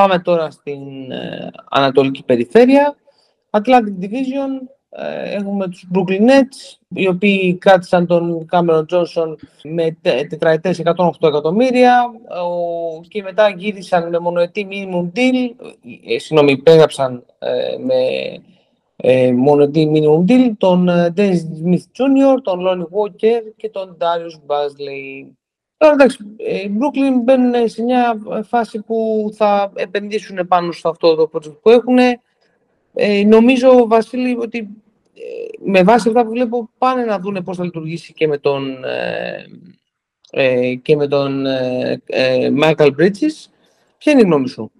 Πάμε τώρα στην ε, Ανατολική Περιφέρεια. Atlantic Division, ε, έχουμε τους Brooklyn Nets, οι οποίοι κράτησαν τον Cameron Johnson με τετραετές 108 εκατομμύρια και μετά γύρισαν με μονοετή minimum deal, ε, συγγνώμη, υπέγραψαν ε, με ε, μονοετή minimum deal τον Dennis Smith Jr., τον Lonnie Walker και τον Darius Basley. Τώρα εντάξει, οι Brooklyn μπαίνουν σε μια φάση που θα επενδύσουν πάνω σε αυτό το project που έχουν. Ε, νομίζω, Βασίλη, ότι ε, με βάση αυτά που βλέπω πάνε να δουν πώς θα λειτουργήσει και με τον, ε, ε και με τον ε, ε, Michael Bridges. Ποια είναι η γνώμη σου;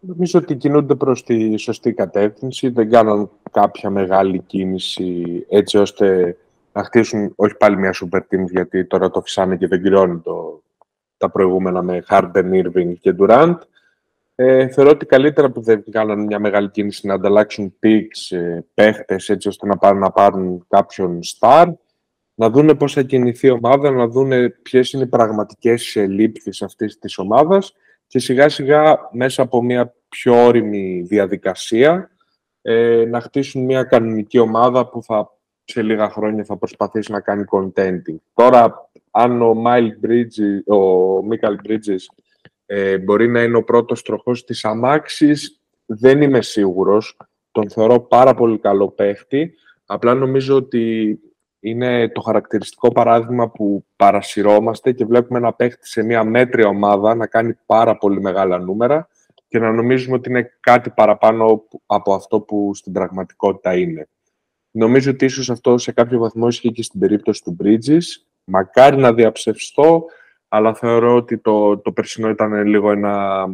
Νομίζω ότι κινούνται προς τη σωστή κατεύθυνση. Δεν κάνουν κάποια μεγάλη κίνηση έτσι ώστε να χτίσουν όχι πάλι μια super team γιατί τώρα το φυσάνε και δεν κρυώνει το, τα προηγούμενα με Harden, Irving και Durant. Ε, θεωρώ ότι καλύτερα που δεν κάνανε μια μεγάλη κίνηση να ανταλλάξουν picks, ε, παίχτες, έτσι ώστε να πάρουν, να πάρουν κάποιον star, να δούνε πώς θα κινηθεί η ομάδα, να δούνε ποιες είναι οι πραγματικές ελλείψεις αυτής της ομάδας και σιγά σιγά μέσα από μια πιο όρημη διαδικασία ε, να χτίσουν μια κανονική ομάδα που θα, σε λίγα χρόνια θα προσπαθήσει να κάνει contenting. Τώρα, αν ο, Mike Bridges, ο Michael Bridges ε, μπορεί να είναι ο πρώτος τροχός της αμάξης. Δεν είμαι σίγουρος. Τον θεωρώ πάρα πολύ καλό παίχτη. Απλά νομίζω ότι είναι το χαρακτηριστικό παράδειγμα που παρασυρώμαστε και βλέπουμε ένα παίχτη σε μια μέτρια ομάδα να κάνει πάρα πολύ μεγάλα νούμερα και να νομίζουμε ότι είναι κάτι παραπάνω από αυτό που στην πραγματικότητα είναι. Νομίζω ότι ίσως αυτό σε κάποιο βαθμό ισχύει και στην περίπτωση του Bridges. Μακάρι να διαψευστώ, αλλά θεωρώ ότι το, το περσινό ήταν λίγο ένα,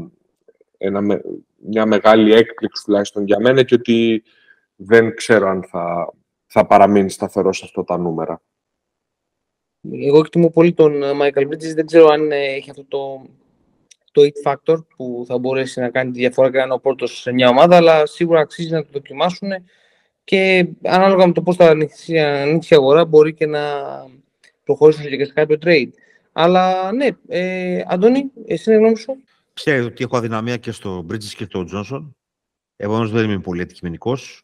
ένα, μια μεγάλη έκπληξη τουλάχιστον για μένα και ότι δεν ξέρω αν θα, θα παραμείνει σταθερό σε αυτά τα νούμερα. Εγώ εκτιμώ πολύ τον ε, Michael Bridges. Δεν ξέρω αν ε, έχει αυτό το, το it factor που θα μπορέσει να κάνει τη διαφορά και να είναι ο πρώτος σε μια ομάδα, αλλά σίγουρα αξίζει να το δοκιμάσουν και ανάλογα με το πώς θα ανοίξει η αγορά μπορεί και να προχωρήσουν και σε κάποιο trade. Αλλά ναι, ε, Αντώνη, εσύ είναι γνώμη σου. Ξέρετε ότι έχω αδυναμία και στο Bridges και στο Johnson. Επομένω δεν είμαι πολύ αντικειμενικός.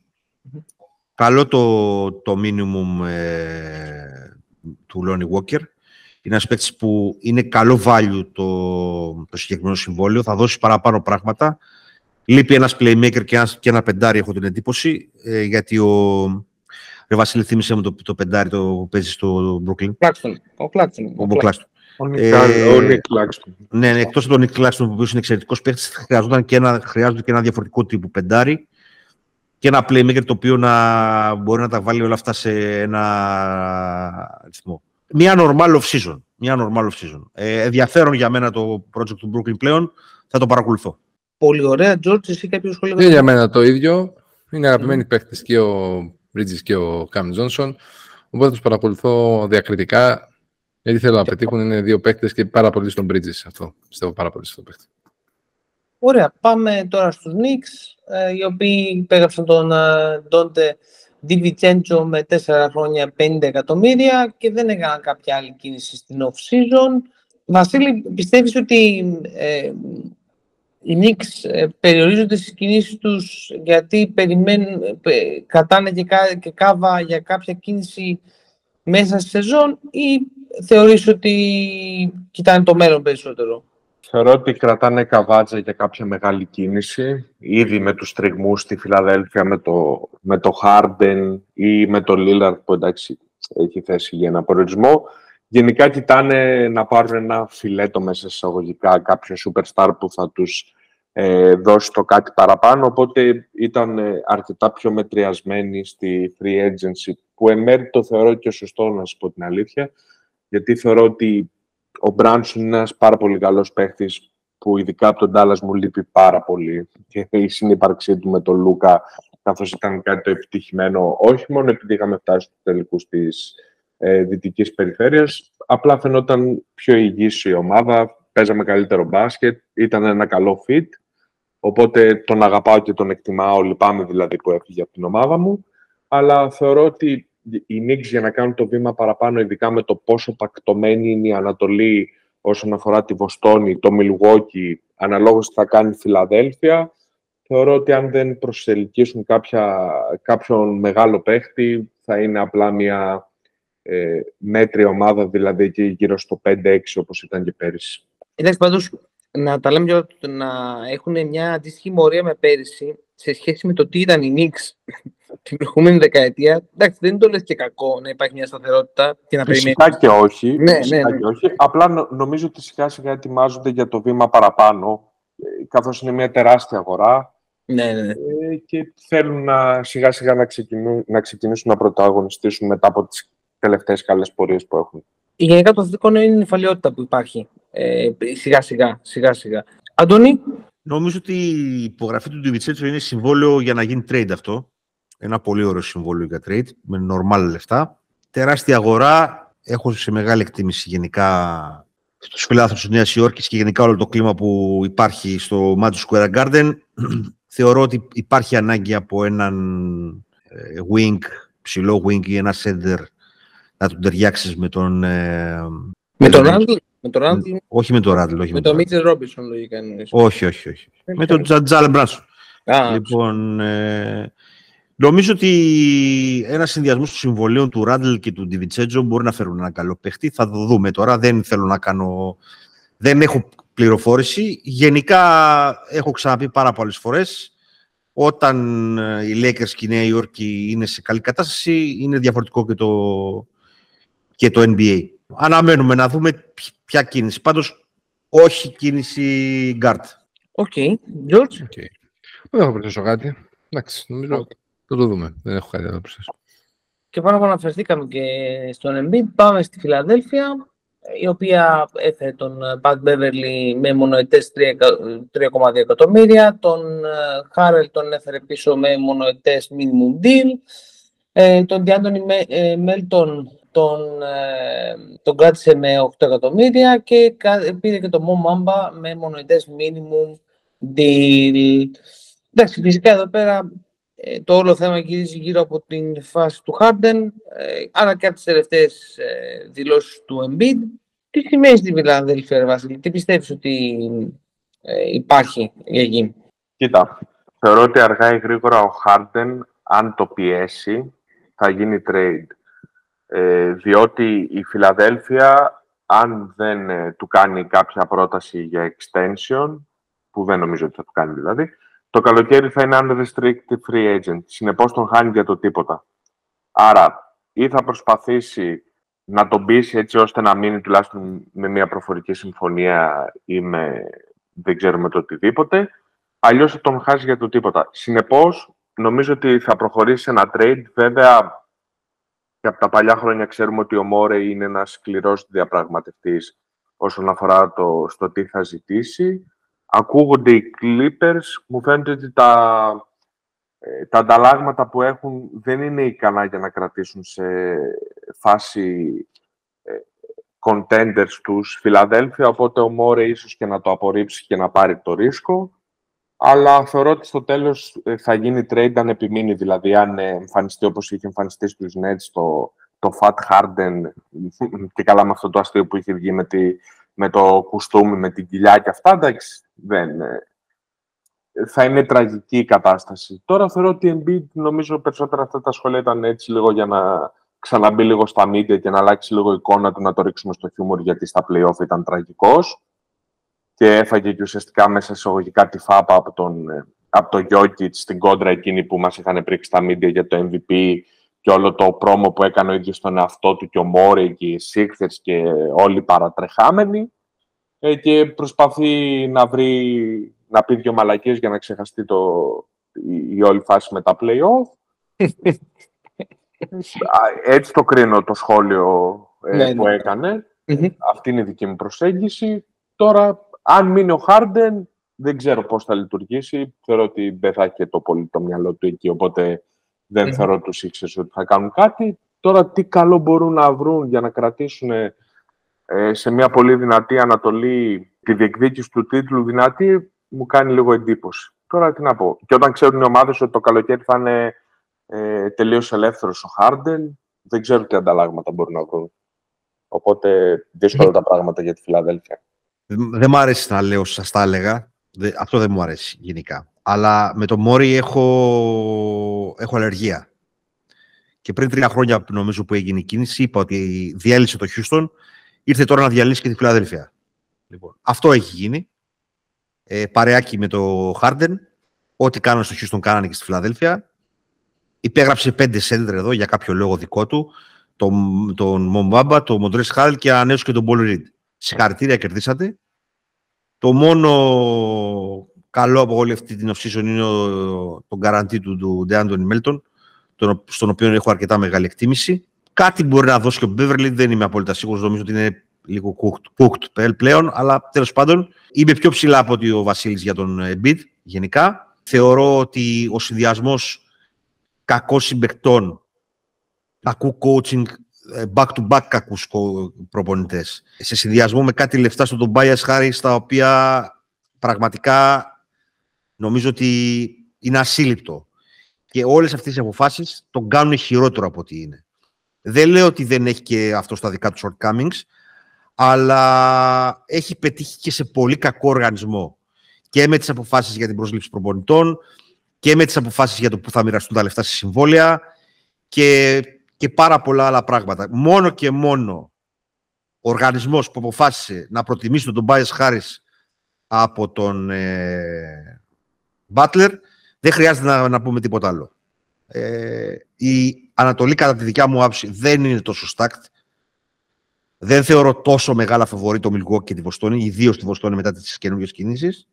Καλό το, το minimum ε, του Lonnie Walker. Είναι ένας παίκτης που είναι καλό value το, το συγκεκριμένο συμβόλαιο. Θα δώσει παραπάνω πράγματα. Λείπει ένας playmaker και ένα, και ένα πεντάρι, έχω την εντύπωση. Ε, γιατί ο, Ρε Βασίλη, θύμισε μου το, το πεντάρι το που παίζεις στο Brooklyn. Ο Κλάξτον. Ο, ο, ο Νίκ Κλάξτον. Ναι, ναι εκτός από τον Νίκ Κλάξτον, που είναι εξαιρετικός παίκτη, χρειάζονται και ένα, χρειάζονται και ένα διαφορετικό τύπο πεντάρι και ένα playmaker το οποίο να μπορεί να τα βάλει όλα αυτά σε ένα ρυθμό. Μια normal off season. Μια normal off season. Ε, ενδιαφέρον για μένα το project του Brooklyn πλέον. Θα το παρακολουθώ. Πολύ ωραία. George, εσύ κάποιο σχόλιο. Είναι για μένα το ίδιο. Είναι αγαπημένοι mm. παίχτε και ο Bridges και ο Cam Johnson. Οπότε τους παρακολουθώ διακριτικά. Γιατί θέλω να πετύχουν είναι δύο παίκτες και πάρα πολύ στον Bridges αυτό. Πιστεύω πάρα πολύ στον παίκτη. Ωραία. Πάμε τώρα στους Knicks, ε, οι οποίοι υπέγραψαν τον Ντόντε Διβιτσέντσο με 4 χρόνια 50 εκατομμύρια και δεν έκαναν κάποια άλλη κίνηση στην off-season. Βασίλη, πιστεύεις ότι ε, οι Knicks ε, περιορίζονται στις κινήσεις τους γιατί περιμένουν, ε, κρατάνε και, και κάβα για κάποια κίνηση μέσα στη σεζόν ή θεωρείς ότι κοιτάνε το μέλλον περισσότερο; Θεωρώ ότι κρατάνε καβάτζα για κάποια μεγάλη κίνηση. Ήδη με τους τριγμούς στη Φιλαδέλφια, με το, με το Harden ή με το Lillard που εντάξει έχει θέση για ένα προορισμό. Γενικά κοιτάνε να πάρουν ένα φιλέτο μέσα εισαγωγικά, κάποιο superstar που θα τους ε, δώσει το κάτι παραπάνω, οπότε ήταν ε, αρκετά πιο μετριασμένοι στη free agency, που εν μέρει το θεωρώ και σωστό, να σου πω την αλήθεια, γιατί θεωρώ ότι ο Μπράνσον είναι ένας πάρα πολύ καλός παίχτης, που ειδικά από τον Τάλλας μου λείπει πάρα πολύ. Και η συνύπαρξή του με τον Λούκα καθώς ήταν κάτι το επιτυχημένο, όχι μόνο επειδή είχαμε φτάσει στους τελικούς της ε, δυτικής περιφέρειας, απλά φαινόταν πιο υγιής η ομάδα, παίζαμε καλύτερο μπάσκετ, ήταν ένα καλό fit Οπότε τον αγαπάω και τον εκτιμάω, λυπάμαι δηλαδή που έφυγε από την ομάδα μου. Αλλά θεωρώ ότι οι Knicks για να κάνουν το βήμα παραπάνω, ειδικά με το πόσο πακτωμένη είναι η Ανατολή όσον αφορά τη Βοστόνη, το Milwaukee, αναλόγως τι θα κάνει η Φιλαδέλφια. Θεωρώ ότι αν δεν προσελκύσουν κάποια, κάποιον μεγάλο παίχτη, θα είναι απλά μια ε, μέτρια ομάδα, δηλαδή εκεί γύρω στο 5-6 όπως ήταν και πέρυσι. Εντάξει, πάντως, να τα λέμε για να έχουν μια αντίστοιχη μορία με πέρυσι σε σχέση με το τι ήταν η Knicks την προηγούμενη δεκαετία. Εντάξει, δεν το λες και κακό να υπάρχει μια σταθερότητα και να Φυσικά και όχι. Ναι, φυσικά ναι, ναι. Και όχι. Απλά νο- νομίζω ότι σιγά σιγά ετοιμάζονται για το βήμα παραπάνω, ε, καθώς είναι μια τεράστια αγορά Ναι, ναι, ναι. ε, και θέλουν να, σιγά σιγά να, ξεκινούν, να ξεκινήσουν να πρωταγωνιστήσουν μετά από τις τελευταίες καλές πορείες που έχουν. Γενικά το αθλητικό είναι η νυφαλιότητα που υπάρχει. Ε, σιγά σιγά, σιγά σιγά. Αντώνη, Νομίζω ότι η υπογραφή του Ντιβιτσέτσο είναι συμβόλαιο για να γίνει trade αυτό. Ένα πολύ ωραίο συμβόλαιο για trade, με normal λεφτά. Τεράστια αγορά. Έχω σε μεγάλη εκτίμηση γενικά στους φιλάθλους της Νέας Υόρκης και γενικά όλο το κλίμα που υπάρχει στο Madison Square Garden. Θεωρώ ότι υπάρχει ανάγκη από έναν ε, wing, ψηλό wing ή ένα center να τον ταιριάξεις με τον... ε, με τον Ναι. Ράντλ, με τον Ράντλ, όχι με τον Ράντλ, όχι με τον τον Ράντλ. Μίτσελ Ρόμπινσον λογικά εννοείς. Όχι, όχι, όχι. Με τον Τζα- Τζάλεν Μπράνσον. Α, Λοιπόν, ε, νομίζω ότι ένα συνδυασμός των συμβολέων του Ράντλ και του Ντιβιτσέτζο μπορεί να φέρουν ένα καλό παίχτη. Θα το δούμε τώρα. Δεν θέλω να κάνω. Δεν έχω πληροφόρηση. Γενικά, έχω ξαναπεί πάρα πολλές φορές. Όταν ε, οι Lakers και η Νέα Υόρκη είναι σε καλή κατάσταση, είναι διαφορετικό και το, και το NBA. Αναμένουμε να δούμε ποι- ποια κίνηση. Πάντως, όχι κίνηση guard. Οκ. George; Οκ. Δεν έχω προσθέσω κάτι. Εντάξει, νομίζω θα το δούμε. Δεν έχω κάτι να προσθέσω. Και πάνω που αναφερθήκαμε και στον Embiid, πάμε στη Φιλαδέλφια, η οποία έφερε τον Pat Beverly με μονοετές 3,2 εκατομμύρια, τον Χάρελ τον έφερε πίσω με μονοετές minimum deal, ε, τον Διάντονι Μέλτον τον, ε, τον κράτησε με 8 εκατομμύρια και κα- πήρε και τον Mo Mamba με μονοετές minimum deal. Εντάξει, φυσικά εδώ πέρα ε, το όλο θέμα γυρίζει γύρω από την φάση του Harden, ε, αλλά και από τις τελευταίες ε, δηλώσεις του Embiid. Τι σημαίνει στη Φιλανδέλφια, ρε Βασίλη, τι πιστεύεις ότι ε, υπάρχει για εκεί; Κοίτα, θεωρώ ότι αργά ή γρήγορα ο Χάρντεν, αν το πιέσει, θα γίνει trade. Ε, διότι η Φιλαδέλφια, αν δεν ε, του κάνει κάποια πρόταση για extension, που δεν νομίζω ότι θα του κάνει δηλαδή, το καλοκαίρι θα είναι unrestricted free agent. Συνεπώς τον χάνει για το τίποτα. Άρα, ή θα προσπαθήσει να τον πείσει έτσι ώστε να μείνει τουλάχιστον με μια προφορική συμφωνία ή με δεν ξέρουμε το οτιδήποτε, αλλιώς θα τον χάσει για το τίποτα. Συνεπώς, νομίζω ότι θα προχωρήσει σε ένα trade. Βέβαια, και από τα παλιά χρόνια ξέρουμε ότι ο Μόρε είναι ένας σκληρός διαπραγματευτής όσον αφορά το στο τι θα ζητήσει. Ακούγονται οι Clippers. Μου φαίνεται ότι τα, ε, τα ανταλλάγματα που έχουν δεν είναι ικανά για να κρατήσουν σε φάση ε, contenders τους Φιλαδέλφια, οπότε ο Μόρε ίσως και να το απορρίψει και να πάρει το ρίσκο. Αλλά θεωρώ ότι στο τέλος ε, θα γίνει trade αν επιμείνει, δηλαδή αν ε, εμφανιστεί όπως είχε εμφανιστεί στους Nets το, το Fat Harden και καλά με αυτό το αστείο που είχε βγει με, τη, με το κουστούμι, με την κοιλιά και αυτά, εντάξει, δεν, ε, θα είναι τραγική η κατάσταση. Τώρα θεωρώ ότι η Embiid, νομίζω περισσότερα αυτά τα σχόλια ήταν έτσι λίγο για να ξαναμπεί λίγο στα media και να αλλάξει λίγο η εικόνα του, να το ρίξουμε στο χιούμορ γιατί στα play-off ήταν τραγικός και έφαγε και ουσιαστικά μέσα σε εισαγωγικά τη φάπα από τον, ε, από το Jokic στην κόντρα εκείνη που μας είχαν πρίξει στα media για το MVP και όλο το πρόμο που έκανε ο ίδιος στον εαυτό του και ο Μόρι και οι Sixers και όλοι οι παρατρεχάμενοι ε, και προσπαθεί να βρει, να πει δυο μαλακίες για να ξεχαστεί το, η, η όλη φάση με τα play-off. Α, Έτσι το κρίνω το σχόλιο ε, Ναι, που ναι. έκανε. Μμμ. Αυτή είναι η δική μου προσέγγιση. Τώρα, αν μείνει ο Χάρντεν, δεν ξέρω πώς θα λειτουργήσει. Θεωρώ ότι δεν θα έχει το πολύ το μυαλό του εκεί, οπότε δεν Μμμ. θεωρώ τους ήξερες ότι θα κάνουν κάτι. Τώρα, τι καλό μπορούν να βρουν για να κρατήσουν ε, σε μια πολύ δυνατή Ανατολή τη διεκδίκηση του τίτλου δυνατή, μου κάνει λίγο εντύπωση. Τώρα τι να πω. Και όταν ξέρουν οι ομάδες ότι το καλοκαίρι θα είναι ε, τελείως ελεύθερος ο Χάρντεν, δεν ξέρω τι ανταλλάγματα μπορούν να βρουν. Οπότε δύσκολα τα πράγματα για τη Φιλαδέλφια. Δεν μου αρέσει να λέω, σας τα έλεγα. Αυτό δεν μου αρέσει γενικά. Αλλά με το Μόρι έχω, έχω αλλεργία. Και πριν τρία χρόνια, νομίζω που έγινε η κίνηση, είπα ότι διέλυσε το Χιούστον, ήρθε τώρα να διαλύσει και τη Φιλαδέλφια. Λοιπόν, αυτό έχει γίνει. Ε, παρεάκι με το Χάρντεν. Ό,τι κάνανε στο Χιούστον κάνανε και στη Φιλαδέλφια. Υπέγραψε πέντε σέντρε εδώ για κάποιο λόγο δικό του. Τον, τον Μομπάμπα, τον Μοντρές Χάλ και ανέωσε και τον Πολ Ριντ. Συγχαρητήρια, κερδίσατε. Το μόνο καλό από όλη αυτή την off είναι το καραντί του, του Ντεάντονι Μέλτον, στον οποίο έχω αρκετά μεγάλη εκτίμηση. Κάτι μπορεί να δώσει και ο Μπέβερλι, δεν είμαι απόλυτα σίγουρος. Νομίζω ότι είναι λίγο cooked, cooked πλέον, αλλά τέλος πάντων είμαι πιο ψηλά από ότι ο Βασίλης για τον Embiid γενικά. Θεωρώ ότι ο συνδυασμός κακών συμπεκτών, κακού coaching, ε, back-to-back κακούς προπονητές, σε συνδυασμό με κάτι λεφτά στον Tobias Harris, τα οποία πραγματικά νομίζω ότι είναι ασύλληπτο. Και όλες αυτές οι αποφάσεις τον κάνουν χειρότερο από ό,τι είναι. Δεν λέω ότι δεν έχει και αυτό στα δικά του shortcomings, αλλά έχει πετύχει και σε πολύ κακό οργανισμό. Και με τις αποφάσεις για την προσλήψη προπονητών και με τις αποφάσεις για το που θα μοιραστούν τα λεφτά στη συμβόλαια και, και πάρα πολλά άλλα πράγματα. Μόνο και μόνο ο οργανισμός που αποφάσισε να προτιμήσει τον Tobias Χάρις από τον ε, Butler, δεν χρειάζεται να, να πούμε τίποτα άλλο. Ε, η Ανατολή, κατά τη δικιά μου άποψη, δεν είναι τόσο stacked. Δεν θεωρώ τόσο μεγάλα φαβορή το Milwaukee και τη Βοστόνη, ιδίως τη Βοστόνη μετά τις καινούργιες κινήσεις.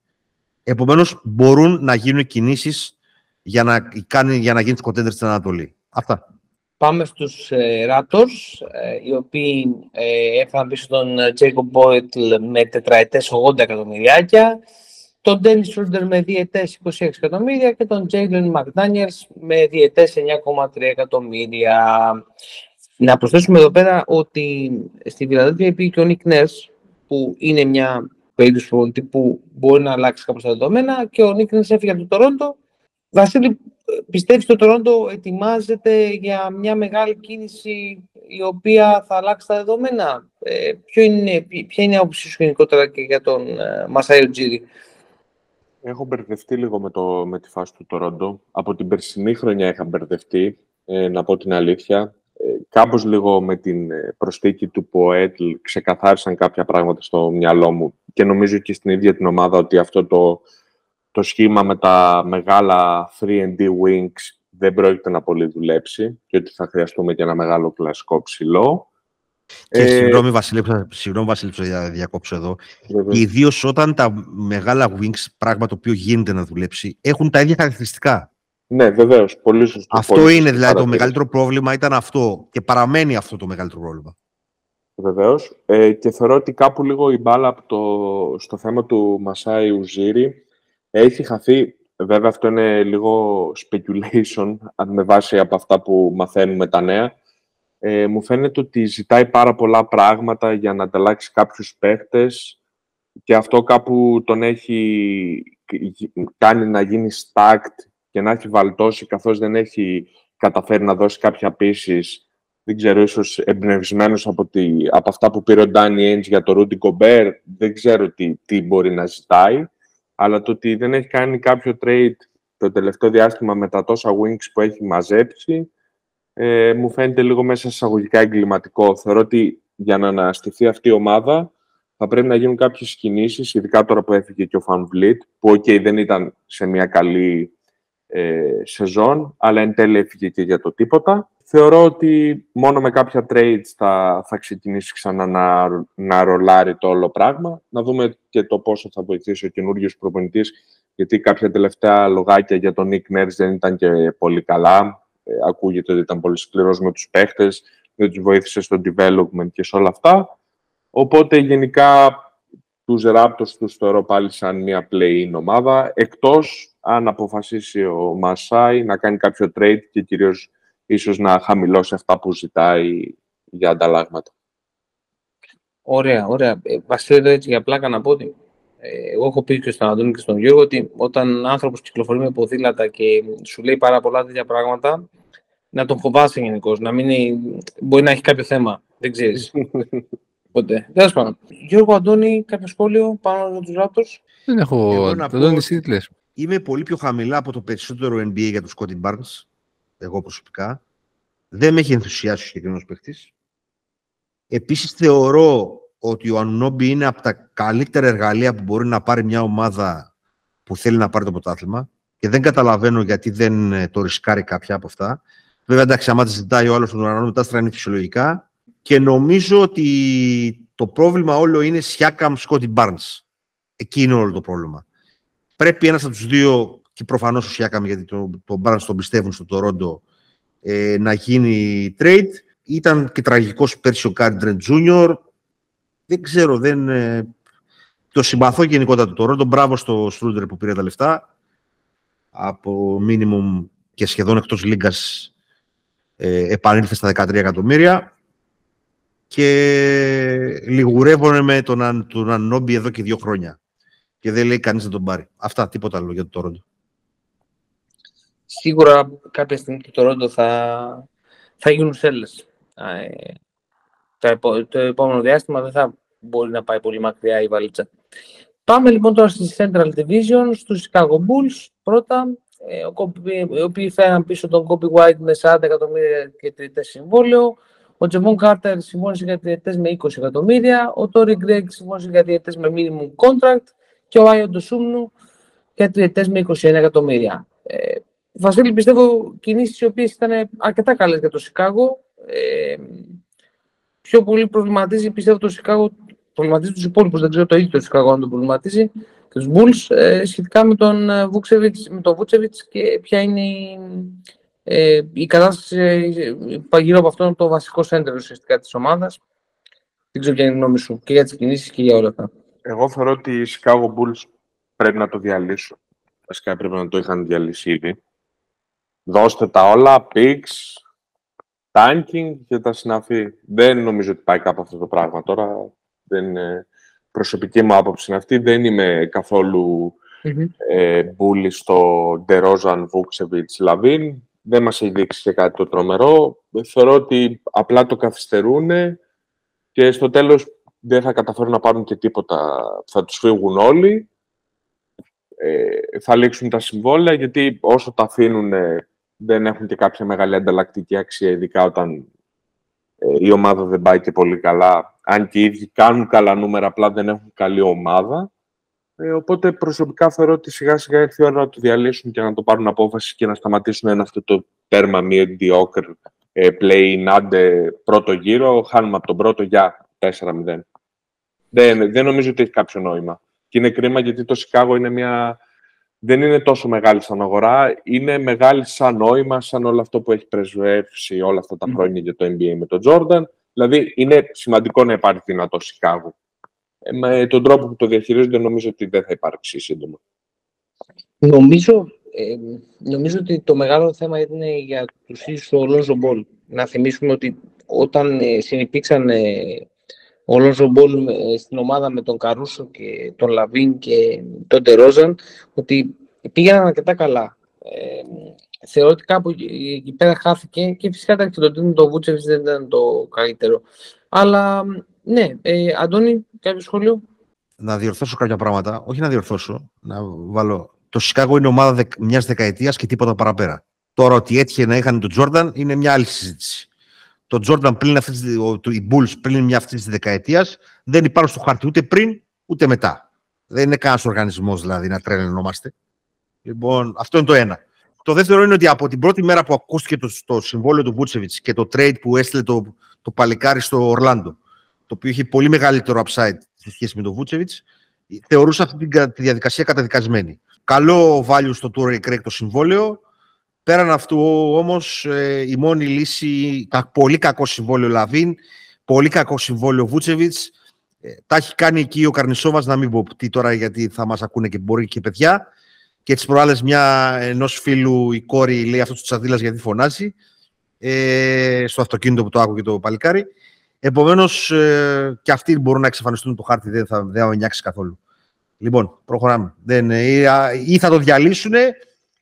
Επομένως, μπορούν να γίνουν κινήσεις για να, κάνει, για να γίνει κοντέντερ στην Ανατολή. Αυτά. Πάμε στους ε, Raptors, ε, οι οποίοι ε, έφεραν πίσω τον Jacob Boyd με τετραετές 80 εκατομμυριάκια, τον Dennis Schroeder με διετές 26 εκατομμύρια και τον Jalen McDaniels με διετές 9,3 εκατομμύρια. Να προσθέσουμε εδώ πέρα ότι στη Φιλανδία υπήρχε και ο Nick Nurse, που είναι μια περίπτωση που μπορεί να αλλάξει κάπως τα δεδομένα και ο Nick Nurse έφυγε από το Τωρόντο. Βασίλη, πιστεύεις ότι το Τωρόντο ετοιμάζεται για μια μεγάλη κίνηση η οποία θα αλλάξει τα δεδομένα; Ε, ποιο είναι, ποια είναι η άποψή σου γενικότερα και για τον ε, Μασάιο Τζίρι; Έχω μπερδευτεί λίγο με, το, με τη φάση του Τωρόντο. Από την περσινή χρονιά είχα μπερδευτεί, ε, να πω την αλήθεια. Ε, κάπως λίγο με την ε, προστίκη του Ποέτλ ξεκαθάρισαν κάποια πράγματα στο μυαλό μου και νομίζω και στην ίδια την ομάδα ότι αυτό το, το σχήμα με τα μεγάλα 3D wings δεν πρόκειται να πολύ δουλέψει και ότι θα χρειαστούμε και ένα μεγάλο κλασικό ψηλό. Και ε, συγγνώμη, Βασίλη, συγγνώμη, Βασίλη, που θα διακόψω εδώ. Ιδίως όταν τα μεγάλα wings, πράγμα το οποίο γίνεται να δουλέψει, έχουν τα ίδια χαρακτηριστικά. Ναι, βεβαίως. Πολύ σωστό. Αυτό είναι δηλαδή το μεγαλύτερο πρόβλημα, ήταν αυτό και παραμένει αυτό το μεγαλύτερο πρόβλημα. Βεβαίως. Ε, και θεωρώ ότι κάπου λίγο η μπάλα από το, στο θέμα του Μασάι Ουζίρι έχει χαθεί. Βέβαια, αυτό είναι λίγο speculation, αν με βάση από αυτά που μαθαίνουμε τα νέα. Ε, μου φαίνεται ότι ζητάει πάρα πολλά πράγματα για να ανταλλάξει κάποιους παίχτες και αυτό κάπου τον έχει κάνει να γίνει stacked και να έχει βαλτώσει καθώς δεν έχει καταφέρει να δώσει κάποια πίσεις δεν ξέρω, ίσως εμπνευσμένος από, από αυτά που πήρε ο Ντάνι Έντς για το Ρούντι Κομπέρ, δεν ξέρω τι, τι μπορεί να ζητάει, αλλά το ότι δεν έχει κάνει κάποιο trade το τελευταίο διάστημα με τα τόσα wings που έχει μαζέψει, ε, μου φαίνεται λίγο μέσα εισαγωγικά εγκληματικό. Θεωρώ ότι για να αναστηθεί αυτή η ομάδα θα πρέπει να γίνουν κάποιες κινήσεις, ειδικά τώρα που έφυγε και ο Φαν Βλίτ, που okay, δεν ήταν σε μια καλή ε, σεζόν, αλλά εν τέλει έφυγε και για το τίποτα. Θεωρώ ότι μόνο με κάποια trades θα, θα ξεκινήσει ξανά να, να ρολάρει το όλο πράγμα. Να δούμε και το πόσο θα βοηθήσει ο καινούριο προπονητής, γιατί κάποια τελευταία λογάκια για τον Nick Nurse δεν ήταν και πολύ καλά. Ε, ακούγεται ότι ήταν πολύ σκληρός με τους παίχτες, δεν τους βοήθησε στο development και σε όλα αυτά. Οπότε γενικά τους Raptors τους θεωρώ πάλι σαν μια play-in ομάδα, εκτός αν αποφασίσει ο Μασάι να κάνει κάποιο trade και κυρίως ίσως να χαμηλώσει αυτά που ζητάει για ανταλλάγματα. Ωραία, ωραία. Ε, Βασίλη, έτσι για πλάκα να πω ότι ε, εγώ έχω πει και στον Αντώνη και στον Γιώργο ότι όταν άνθρωπος κυκλοφορεί με ποδήλατα και σου λέει πάρα πολλά τέτοια πράγματα, να τον φοβάσαι γενικώς. Να μην μπορεί να έχει κάποιο θέμα. Δεν ξέρεις. Ποτέ. Τέλος πάντων. Γιώργο Αντώνη, κάποιο σχόλιο πάνω για τους Raptors; Δεν έχω... Εγώ να Δεν πω- είναι εσύ τι λες; Είμαι πολύ πιο χαμηλά από το περισσότερο NBA για τον Scotty Barnes. Εγώ προσωπικά. Δεν με έχει ενθουσιάσει ο συγκεκριμένος παίχτη. Επίσης θεωρώ ότι ο Ανομπι είναι από τα καλύτερα εργαλεία που μπορεί να πάρει μια ομάδα που θέλει να πάρει το πρωτάθλημα και δεν καταλαβαίνω γιατί δεν ε, το ρισκάρει κάποια από αυτά. Βέβαια, εντάξει, άμα τη ζητάει ο άλλος τον ουρανό, μετά στρανεί φυσιολογικά. Και νομίζω ότι το πρόβλημα όλο είναι Σιάκαμ Σκότι Barnes. Εκεί είναι όλο το πρόβλημα. Πρέπει ένας από τους δύο, και προφανώς ο Σιάκαμ, γιατί τον το Barnes τον πιστεύουν στο Τορόντο, ε, να γίνει trade. Ήταν και τραγικός πέρσι ο Κάρντρεντ Junior. Δεν ξέρω, δεν. ε, το συμπαθώ γενικότερα το Τορόντο. Μπράβο στο Στρούντερ που πήρε τα λεφτά. Από minimum και σχεδόν εκτός λίγκας ε, επανήλθε στα 13 εκατομμύρια και λιγουρεύονται με τον, Αν- τον Ανόμπι εδώ και δύο χρόνια. Και δεν λέει κανείς να τον πάρει. Αυτά, τίποτα άλλο για το Τορόντο. Σίγουρα κάποια στιγμή το Toronto θα, θα γίνουν σέλες. Ε, το, επο- το επόμενο διάστημα δεν θα μπορεί να πάει πολύ μακριά η βαλίτσα. Πάμε λοιπόν τώρα στη Central Division, στους Chicago Bulls. Πρώτα, ε, ο Kobe- οι οποίοι φέραν πίσω τον Kobe White με 40 εκατομμύρια και τριετές συμβόλαιο. Ο Τζεβόν Κάρτερ συμφώνησε για τριετές με 20 εκατομμύρια. Ο Τόρι Γκρέγκ συμφώνησε για τριετές με minimum contract. Και ο Άιο Ντοσούμνου για τριετές με 21 εκατομμύρια. Ε, Βασίλη, πιστεύω κινήσεις οι οποίες ήταν αρκετά καλές για το Σικάγο. Ε, πιο πολύ προβληματίζει, πιστεύω, το Σικάγο, προβληματίζει τους υπόλοιπους, δεν ξέρω το ίδιο το Σικάγο αν τον προβληματίζει, και τους Bulls, ε, σχετικά με τον ε, Βούξεβιτς, με τον Βούτσεβιτς και ποια είναι η, ε, η κατάσταση ε, γύρω από αυτόν το βασικό σέντερ ουσιαστικά της ομάδας. Δεν ξέρω ποια είναι η γνώμη σου και για τις κινήσεις και για όλα αυτά. Εγώ θεωρώ ότι οι Chicago Bulls πρέπει να το διαλύσουν. Βασικά πρέπει να το είχαν διαλύσει ήδη. Δώστε τα όλα, picks, tanking και τα συναφή. Δεν νομίζω ότι πάει κάπου αυτό το πράγμα τώρα. Δεν είναι προσωπική μου άποψη είναι αυτή. Δεν είμαι καθόλου ε, μπούλη στο Ντερόζαν, Βούξεβιτς, Λαβίν. Δεν μας έχει δείξει και κάτι το τρομερό. Θεωρώ ότι απλά το καθυστερούν και στο τέλος δεν θα καταφέρουν να πάρουν και τίποτα. Θα τους φύγουν όλοι. Ε, θα λήξουν τα συμβόλαια γιατί όσο τα αφήνουν δεν έχουν και κάποια μεγάλη ανταλλακτική αξία, ειδικά όταν ε, η ομάδα δεν πάει και πολύ καλά. Αν και οι ίδιοι κάνουν καλά νούμερα, απλά δεν έχουν καλή ομάδα. Ε, οπότε προσωπικά θεωρώ ότι σιγά σιγά ήρθε η ώρα να το διαλύσουν και να το πάρουν απόφαση και να σταματήσουν ένα αυτό το τέρμα mediocre ε, play άντε πρώτο γύρο. Χάνουμε από τον πρώτο για 4-0. Δεν, δεν νομίζω ότι έχει κάποιο νόημα. Και είναι κρίμα γιατί το Σικάγο είναι μια... δεν είναι τόσο μεγάλη σαν αγορά. Είναι μεγάλη σαν νόημα, σαν όλο αυτό που έχει πρεσβεύσει όλα αυτά τα χρόνια για το NBA με τον Τζόρνταν. Δηλαδή είναι σημαντικό να υπάρχει δυνατό Σικάγο. Ε, με τον τρόπο που το διαχειρίζονται νομίζω ότι δεν θα υπάρξει σύντομα. Νομίζω, ε, νομίζω ότι το μεγάλο θέμα είναι για τους ίδιους ο Λόνζο Μπολ. Να θυμίσουμε ότι όταν ε, συνέπαιξαν ε, ο Λόνζο Μπολ ε, στην ομάδα με τον Καρούσο και τον Λαβίν και τον Ντερόζαν, ότι πήγαιναν αρκετά καλά. Ε, θεωρώ ότι κάπου εκεί πέρα χάθηκε και φυσικά εντάξει, το timing του Βούτσεβιτς δεν ήταν το καλύτερο. Αλλά ναι, ε, Αντώνη, κάποιο σχόλιο; Να διορθώσω κάποια πράγματα. Όχι να διορθώσω, να βάλω. Το Σικάγο είναι ομάδα δεκ, μιας δεκαετίας και τίποτα παραπέρα. Τώρα ότι έτυχε να είχαν τον Τζόρνταν είναι μια άλλη συζήτηση. Το Τζόρνταν πριν αυτή, τη- ο- το- οι Bulls πριν μια αυτή της δεκαετίας δεν υπάρχουν στο χάρτη ούτε πριν ούτε μετά. Δεν είναι κανένας οργανισμός δηλαδή να τρελαινόμαστε. Λοιπόν, αυτό είναι το ένα. Το δεύτερο είναι ότι από την πρώτη μέρα που ακούστηκε το, το συμβόλαιο του Βούτσεβιτ και το trade που έστειλε το, το παλικάρι στο Ορλάντο, το οποίο είχε πολύ μεγαλύτερο upside σε σχέση με τον Βούτσεβιτ, θεωρούσα αυτή την κα- τη διαδικασία καταδικασμένη. Καλό value στο Tour Craig το συμβόλαιο. Πέραν αυτού όμως, η μόνη λύση, κα- πολύ κακό συμβόλαιο Λαβίν, πολύ κακό συμβόλαιο Βούτσεβιτς. τα έχει κάνει εκεί ο Καρνισόβας, να μην πω τι τώρα γιατί θα μας ακούνε και μπορεί και παιδιά. Και τις προάλλες μια ενός φίλου η κόρη λέει αυτός του Τσαδίλας γιατί φωνάζει. Ε, στο αυτοκίνητο που το άκουγε το παλικάρι. Επομένως, ε, και αυτοί μπορούν να εξαφανιστούν το χάρτη, δεν θα, δεν θα με νοιάξει καθόλου. Λοιπόν, προχωράμε. Δεν, ε, ή, α, ή θα το διαλύσουν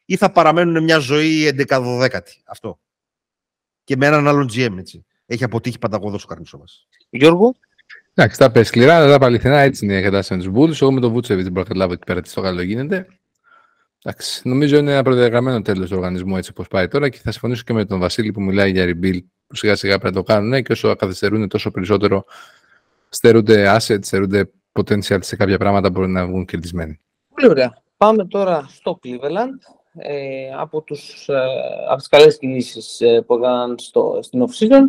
ή θα παραμένουν μια ζωή 11-12. Αυτό. Και με έναν άλλον GM, έτσι. έχει αποτύχει πανταγωδός ο Καρνισόβας. Γιώργο; Εντάξει, τα πες σκληρά, αλλά τα παληθινά έτσι είναι η κατάσταση με τους Bulls. Εγώ με τον Βούτσεβιτς δεν μπορώ να καταλάβω εκεί πέρα τι στο καλό γίνεται. Εντάξει, νομίζω είναι ένα προδιαγραμμένο τέλος του οργανισμού έτσι όπως πάει τώρα και θα συμφωνήσω και με τον Βασίλη που μιλάει για rebuild που σιγά σιγά πρέπει να το κάνουν και όσο καθυστερούν τόσο περισσότερο στερούνται assets, στερούνται potential σε κάποια πράγματα που μπορεί να βγουν κερδισμένοι. Πολύ ωραία. Πάμε τώρα στο Cleveland. Ε, από, τους, ε, από τις καλές κινήσεις ε, που έκαναν στο, στην off-season.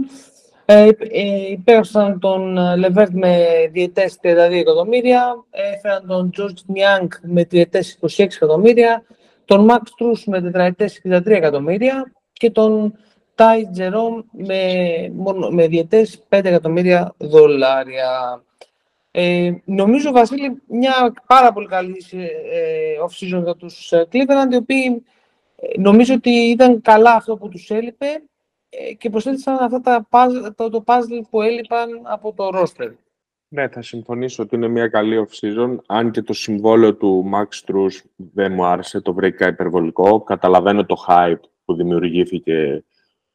Ε, ε, υπέγραψαν τον Λεβέρτ με διαιτές 32 εκατομμύρια, έφεραν τον George Niang με διαιτές 26 εκατομμύρια, τον Max Truss με τετραετές 63 εκατομμύρια και τον Ty Jerome με, με διαιτές 5 εκατομμύρια δολάρια. Ε, νομίζω, Βασίλη, μια πάρα πολύ καλή ε, off-season για τους ε, Cleveland, οι οποίοι ε, νομίζω ότι ήταν καλά αυτό που τους έλειπε ε, και προσθέτησαν αυτά τα puzzle, το, το puzzle που έλειπαν από το roster. Ναι, θα συμφωνήσω ότι είναι μια καλή off-season, αν και το συμβόλαιο του Max Truss δεν μου άρεσε, το βρήκα υπερβολικό. Καταλαβαίνω το hype που δημιουργήθηκε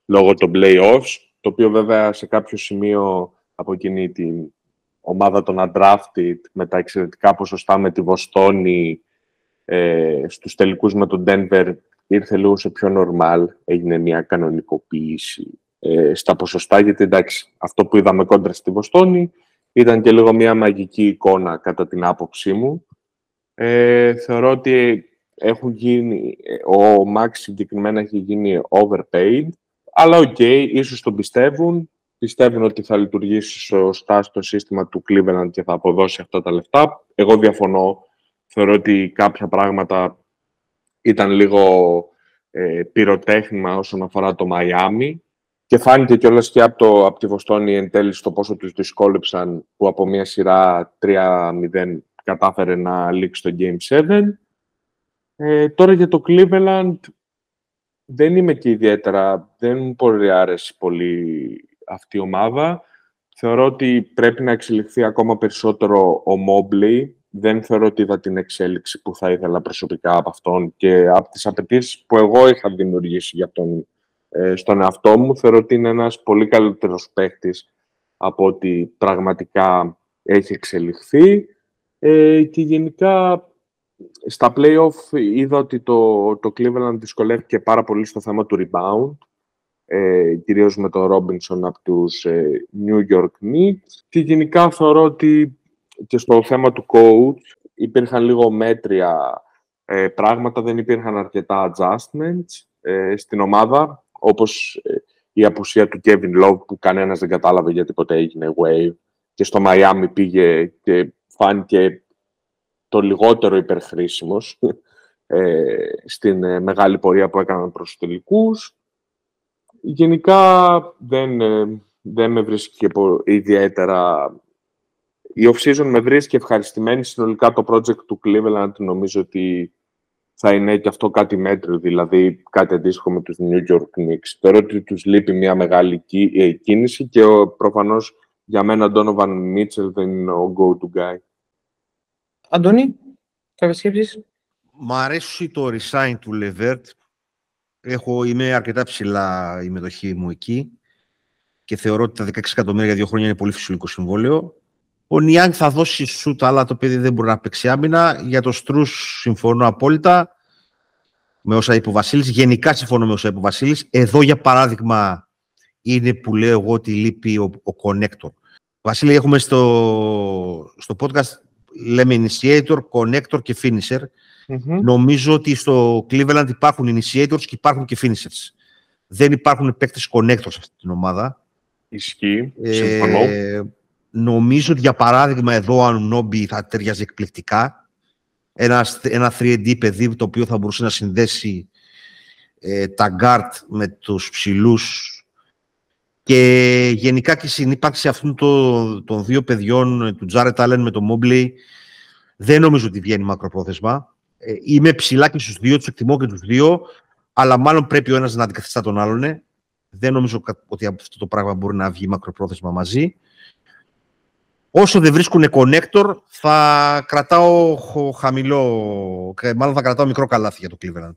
λόγω των playoffs, το οποίο βέβαια σε κάποιο σημείο από εκείνη την ομάδα των undrafted με τα εξαιρετικά ποσοστά με τη Βοστόνη ε, στους τελικούς με τον Denver ήρθε λίγο σε πιο normal, έγινε μια κανονικοποίηση ε, στα ποσοστά, γιατί εντάξει, αυτό που είδαμε κόντρα στη Βοστόνη ήταν και λίγο μια μαγική εικόνα κατά την άποψή μου. Ε, θεωρώ ότι έχουν γίνει, ο Max συγκεκριμένα έχει γίνει overpaid, αλλά οκ, okay, ίσως τον πιστεύουν, πιστεύουν ότι θα λειτουργήσει σωστά στο σύστημα του Cleveland και θα αποδώσει αυτά τα λεφτά. Εγώ διαφωνώ. Θεωρώ ότι κάποια πράγματα ήταν λίγο ε, πυροτέχνημα όσον αφορά το Μαϊάμι και φάνηκε κιόλας και από, το, από τη Βοστόνη εν τέλει στο πόσο τους δυσκόλεψαν που από μια σειρά 3-0 κατάφερε να λήξει το Game 7. Ε, τώρα για το Cleveland δεν είμαι και ιδιαίτερα, δεν μου πολύ άρεσε πολύ αυτή η ομάδα. Θεωρώ ότι πρέπει να εξελιχθεί ακόμα περισσότερο ο Mobley. Δεν θεωρώ ότι είδα την εξέλιξη που θα ήθελα προσωπικά από αυτόν και από τις απαιτήσεις που εγώ είχα δημιουργήσει για τον, ε, στον εαυτό μου. Θεωρώ ότι είναι ένας πολύ καλύτερος παίχτης από ότι πραγματικά έχει εξελιχθεί. Ε, και γενικά στα play-off είδα ότι το, το Cleveland δυσκολεύτηκε πάρα πολύ στο θέμα του rebound ε, κυρίως με τον Ρόμπινσον από τους ε, New York Knicks. Και γενικά θεωρώ ότι και στο θέμα του coach υπήρχαν λίγο μέτρια ε, πράγματα, δεν υπήρχαν αρκετά adjustments ε, στην ομάδα, όπως ε, η απουσία του Kevin Love που κανένας δεν κατάλαβε γιατί ποτέ έγινε wave και στο Miami πήγε και φάνηκε το λιγότερο υπερχρήσιμος στην μεγάλη πορεία που έκαναν προς τους τελικούς γενικά δεν, ε, δεν με βρίσκει ιδιαίτερα... Η off-season με βρίσκει ευχαριστημένη συνολικά το project του Cleveland. Νομίζω ότι θα είναι και αυτό κάτι μέτριο, δηλαδή κάτι αντίστοιχο με τους New York Knicks. Θεωρώ ότι τους λείπει μια μεγάλη ε, κίνηση και προφανώς για μένα Donovan Mitchell δεν είναι ο go-to guy. Αντώνη, κάποιες σκέψεις; Μ' αρέσει το resign του Levert Έχω, είμαι αρκετά ψηλά η μετοχή μου εκεί και θεωρώ ότι τα 16 εκατομμύρια για δύο χρόνια είναι πολύ φυσιολογικό συμβόλαιο. Ο Νιάνγκ θα δώσει σούτ, αλλά το παιδί δεν μπορεί να παίξει άμυνα. Για το Στρούς συμφωνώ απόλυτα με όσα είπε ο Βασίλης. Γενικά συμφωνώ με όσα είπε ο Βασίλης. Εδώ, για παράδειγμα, είναι που λέω εγώ ότι λείπει ο, ο connector. Βασίλη, έχουμε στο, στο podcast, λέμε initiator, connector και finisher. Νομίζω ότι στο Cleveland υπάρχουν initiators και υπάρχουν και finishers. Δεν υπάρχουν παίκτες connectors σε αυτή την ομάδα. Ισχύει. Συμφωνώ. Ε, νομίζω ότι για παράδειγμα εδώ ο Νόμπι θα ταιριάζει εκπληκτικά. Ένα, ένα 3D παιδί το οποίο θα μπορούσε να συνδέσει ε, τα guard με τους ψηλούς και γενικά και η συνύπαρξη αυτών των, των δύο παιδιών, του Τζάρετ Άλεν με τον Μόμπλεϊ, δεν νομίζω ότι βγαίνει μακροπρόθεσμα. Ε, είμαι ψηλά και στους δύο, τους εκτιμώ και τους δύο, αλλά μάλλον πρέπει ο ένας να αντικαθιστά τον άλλον. Ε. Δεν νομίζω ότι αυτό το πράγμα μπορεί να βγει μακροπρόθεσμα μαζί. Όσο δεν βρίσκουν connector, θα κρατάω χαμηλό, μάλλον θα κρατάω μικρό καλάθι για το Cleveland.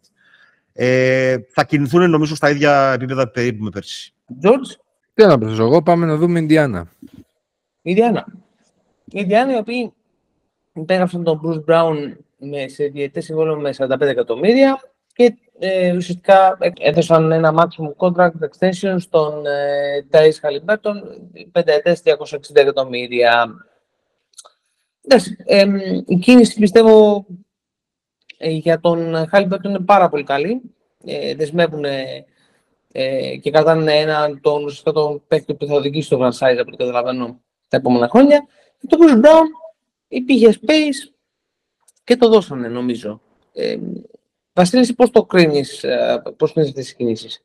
Ε, θα κινηθούν νομίζω στα ίδια επίπεδα περίπου με πέρσι. George; Τι να προσθέσω εγώ, πάμε να δούμε Ινδιάνα. Ινδιάνα. Η Ινδιάνα οι οποίοι υπέγραψαν τον Bruce Brown με, σε διετές συμβόλαιο με 45 εκατομμύρια και ε, ουσιαστικά έδωσαν ένα maximum contract extension στον ε, Tyrese Halliburton, 5 ετές 260 εκατομμύρια. Εντάξει, ε, η κίνηση πιστεύω ε, για τον Halliburton είναι πάρα πολύ καλή. Ε, δεσμεύουν ε, και κρατάνε έναν τον, ουσιαστικά τον παίκτη που θα οδηγήσει στο franchise από ό,τι καταλαβαίνω τα επόμενα χρόνια. Και το Bruce Brown υπήρχε space και το δώσανε νομίζω. Ε, Βασίλη, πώς το κρίνεις, ε, πώς κρίνεις αυτές τις κινήσεις;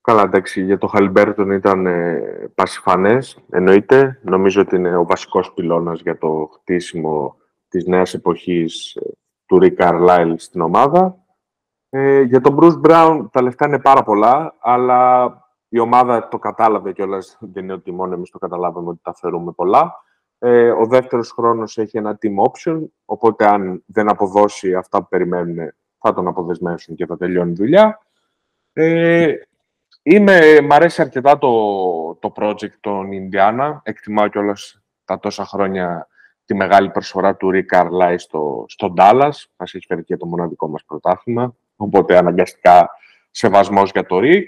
Καλά, εντάξει, για το Χαλιμπέρτον ήταν ε, πασιφανές, εννοείται. Νομίζω ότι είναι ο βασικός πυλώνας για το χτίσιμο της νέας εποχής ε, του Rick Carlisle στην ομάδα. Ε, για τον Bruce Brown τα λεφτά είναι πάρα πολλά, αλλά η ομάδα το κατάλαβε κιόλας. Δεν είναι ότι μόνο εμείς το καταλάβαμε ότι τα φέρουμε πολλά. Ε, ο δεύτερος χρόνος έχει ένα team option, οπότε αν δεν αποδώσει αυτά που περιμένουν, θα τον αποδεσμεύσουν και θα τελειώνει η δουλειά. Ε, είμαι, μ' αρέσει αρκετά το, το project των Ινδιάνα. Εκτιμάω κιόλας τα τόσα χρόνια τη μεγάλη προσφορά του Rick Carlisle στο, στο Dallas. Μας έχει φέρει και το μοναδικό μας πρωτάθλημα. Οπότε αναγκαστικά σεβασμός για το Rick.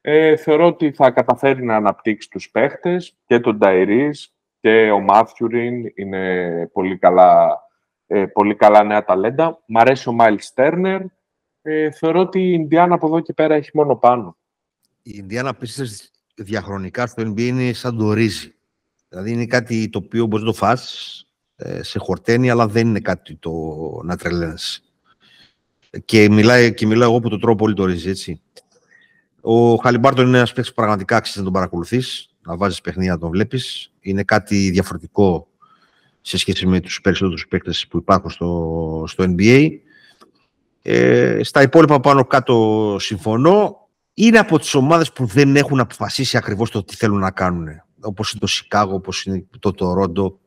Ε, θεωρώ ότι θα καταφέρει να αναπτύξει τους παίχτες και τον Νταϊρής και ο Μάθιουριν είναι πολύ καλά, ε, πολύ καλά νέα ταλέντα. Μ' αρέσει ο Μάιλ Στέρνερ. Ε, θεωρώ ότι η Ινδιάνα από εδώ και πέρα έχει μόνο πάνω. Η Ινδιάνα πίστευε διαχρονικά στο NBA είναι σαν το ρύζι. Δηλαδή είναι κάτι το οποίο μπορείς να το φας, ε, σε χορταίνει, αλλά δεν είναι κάτι το να τρελαίνεσαι. Και, μιλάει, και μιλάω εγώ που το τρώω πολύ το ρύζι, έτσι. Ο Χαλιμπάρτον είναι ένας παίκτης που πραγματικά αξίζει να τον παρακολουθείς, να βάζεις παιχνίδια να τον βλέπεις. Είναι κάτι διαφορετικό σε σχέση με τους περισσότερους παίκτες που υπάρχουν στο, στο NBA. Ε, στα υπόλοιπα πάνω κάτω συμφωνώ. Είναι από τις ομάδες που δεν έχουν αποφασίσει ακριβώς το τι θέλουν να κάνουν. Όπως είναι το Σικάγο, όπως είναι το Τορόντο.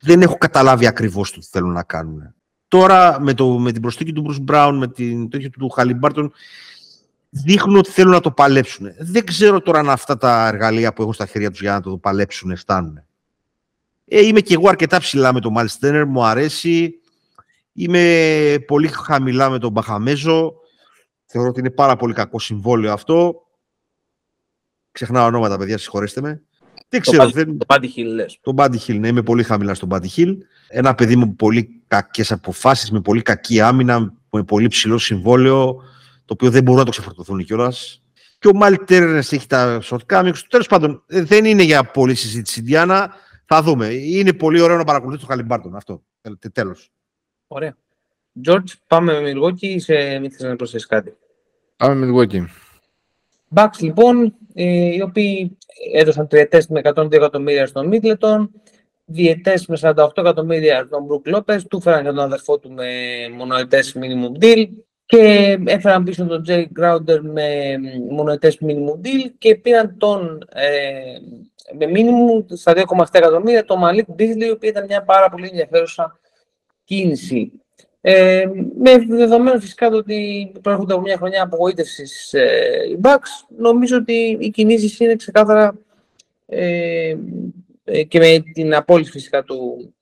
Δεν έχω καταλάβει ακριβώς το τι θέλουν να κάνουν. Τώρα με, το, με την προσθήκη του Bruce Brown, με την τέτοια του Χαλιμπάρτον, δείχνουν ότι θέλουν να το παλέψουν. Δεν ξέρω τώρα αν αυτά τα εργαλεία που έχουν στα χέρια τους για να το παλέψουν φτάνουν. Ε, είμαι και εγώ αρκετά ψηλά με τον Μάλστενερ, μου αρέσει. Είμαι πολύ χαμηλά με τον Μπαχαμέζο. Θεωρώ ότι είναι πάρα πολύ κακό συμβόλαιο αυτό. Ξεχνάω ονόματα, παιδιά, συγχωρέστε με. Δεν ξέρω. Το, δεν... το Buddy Hill, λες. Το Buddy Hill, ναι, είμαι πολύ χαμηλά στον Buddy Hill. Ένα παιδί με πολύ κακές αποφάσεις, με πολύ κακή άμυνα, με πολύ ψηλό συμβόλαιο το οποίο δεν μπορούν να το ξεφορτωθούν κιόλας. Και ο Μάλι Τέρνε έχει τα short comings. Τέλος πάντων, ε, δεν είναι για πολύ συζήτηση. Διάννα, θα δούμε. Είναι πολύ ωραίο να παρακολουθείς το Χαλιμπάρτον αυτό. Τέλος. Ωραία. George, πάμε με Μιλγόκι ή σε μην θες να προσθέσεις κάτι; Πάμε με Μιλγόκι. Bucks λοιπόν, ε, οι οποίοι έδωσαν τριετές με 102 εκατομμύρια στον Μίτλετον, διετές με 48 εκατομμύρια στον Μπρουκ Λόπες, του φέραν και τον αδερφό του με μονοετές minimum deal και έφεραν πίσω τον Jay Crowder με μονοετές minimum deal και πήραν τον ε, με minimum στα 2,7 εκατομμύρια τον Malik Beasley, ο ήταν μια πάρα πολύ ενδιαφέρουσα κίνηση. Ε, με δεδομένο φυσικά το ότι προέρχονται από μια χρονιά απογοήτευσης ε, οι Bucks, νομίζω ότι οι κινήσεις είναι ξεκάθαρα ε, ε, και με την απόλυση φυσικά του,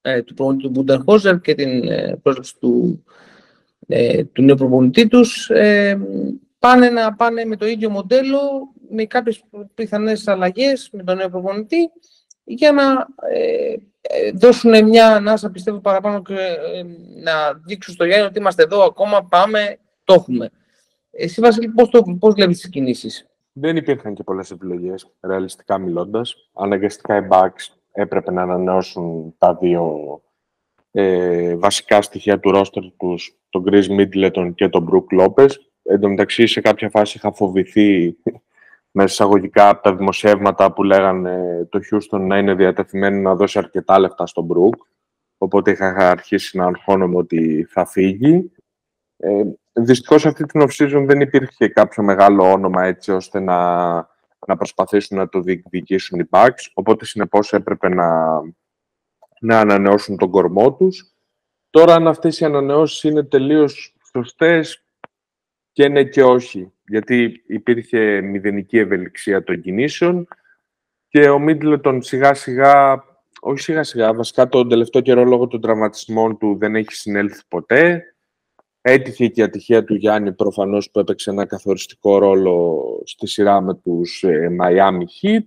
ε, του προπονητή του και την ε, πρόσληψη του ε, του νέου προπονητή τους, ε, πάνε να πάνε με το ίδιο μοντέλο, με κάποιες πιθανές αλλαγές με τον νέο προπονητή, για να ε, ε δώσουν μια ανάσα, πιστεύω, παραπάνω και ε, να δείξουν στο Γιάννη ότι είμαστε εδώ ακόμα, πάμε, το έχουμε. Εσύ, Βασίλη, πώς, το, πώς βλέπεις τις κινήσεις; Δεν υπήρχαν και πολλές επιλογές, ρεαλιστικά μιλώντας. Αναγκαστικά οι Bucks έπρεπε να ανανεώσουν τα δύο ε, βασικά στοιχεία του ρόστερ τους, τον Chris Middleton και τον Brook Lopez. Εν τω μεταξύ, σε κάποια φάση είχα φοβηθεί μέσα εισαγωγικά από τα δημοσιεύματα που λέγανε το Houston να είναι διατεθειμένο να δώσει αρκετά λεφτά στον Brook. Οπότε είχα αρχίσει να αγχώνομαι ότι θα φύγει. Ε, δυστυχώς αυτή την off-season δεν υπήρχε κάποιο μεγάλο όνομα έτσι ώστε να, να προσπαθήσουν να το διεκδικήσουν οι Bucks. Οπότε συνεπώς έπρεπε να, να ανανεώσουν τον κορμό τους. Τώρα, αν αυτές οι ανανεώσεις είναι τελείως σωστές, Και ναι και όχι, γιατί υπήρχε μηδενική ευελιξία των κινήσεων και ο Μίτλετον σιγά σιγά, όχι σιγά σιγά, βασικά τον τελευταίο καιρό λόγω των τραυματισμών του δεν έχει συνέλθει ποτέ. Έτυχε και η ατυχία του Γιάννη προφανώς που έπαιξε ένα καθοριστικό ρόλο στη σειρά με τους ε, Miami Heat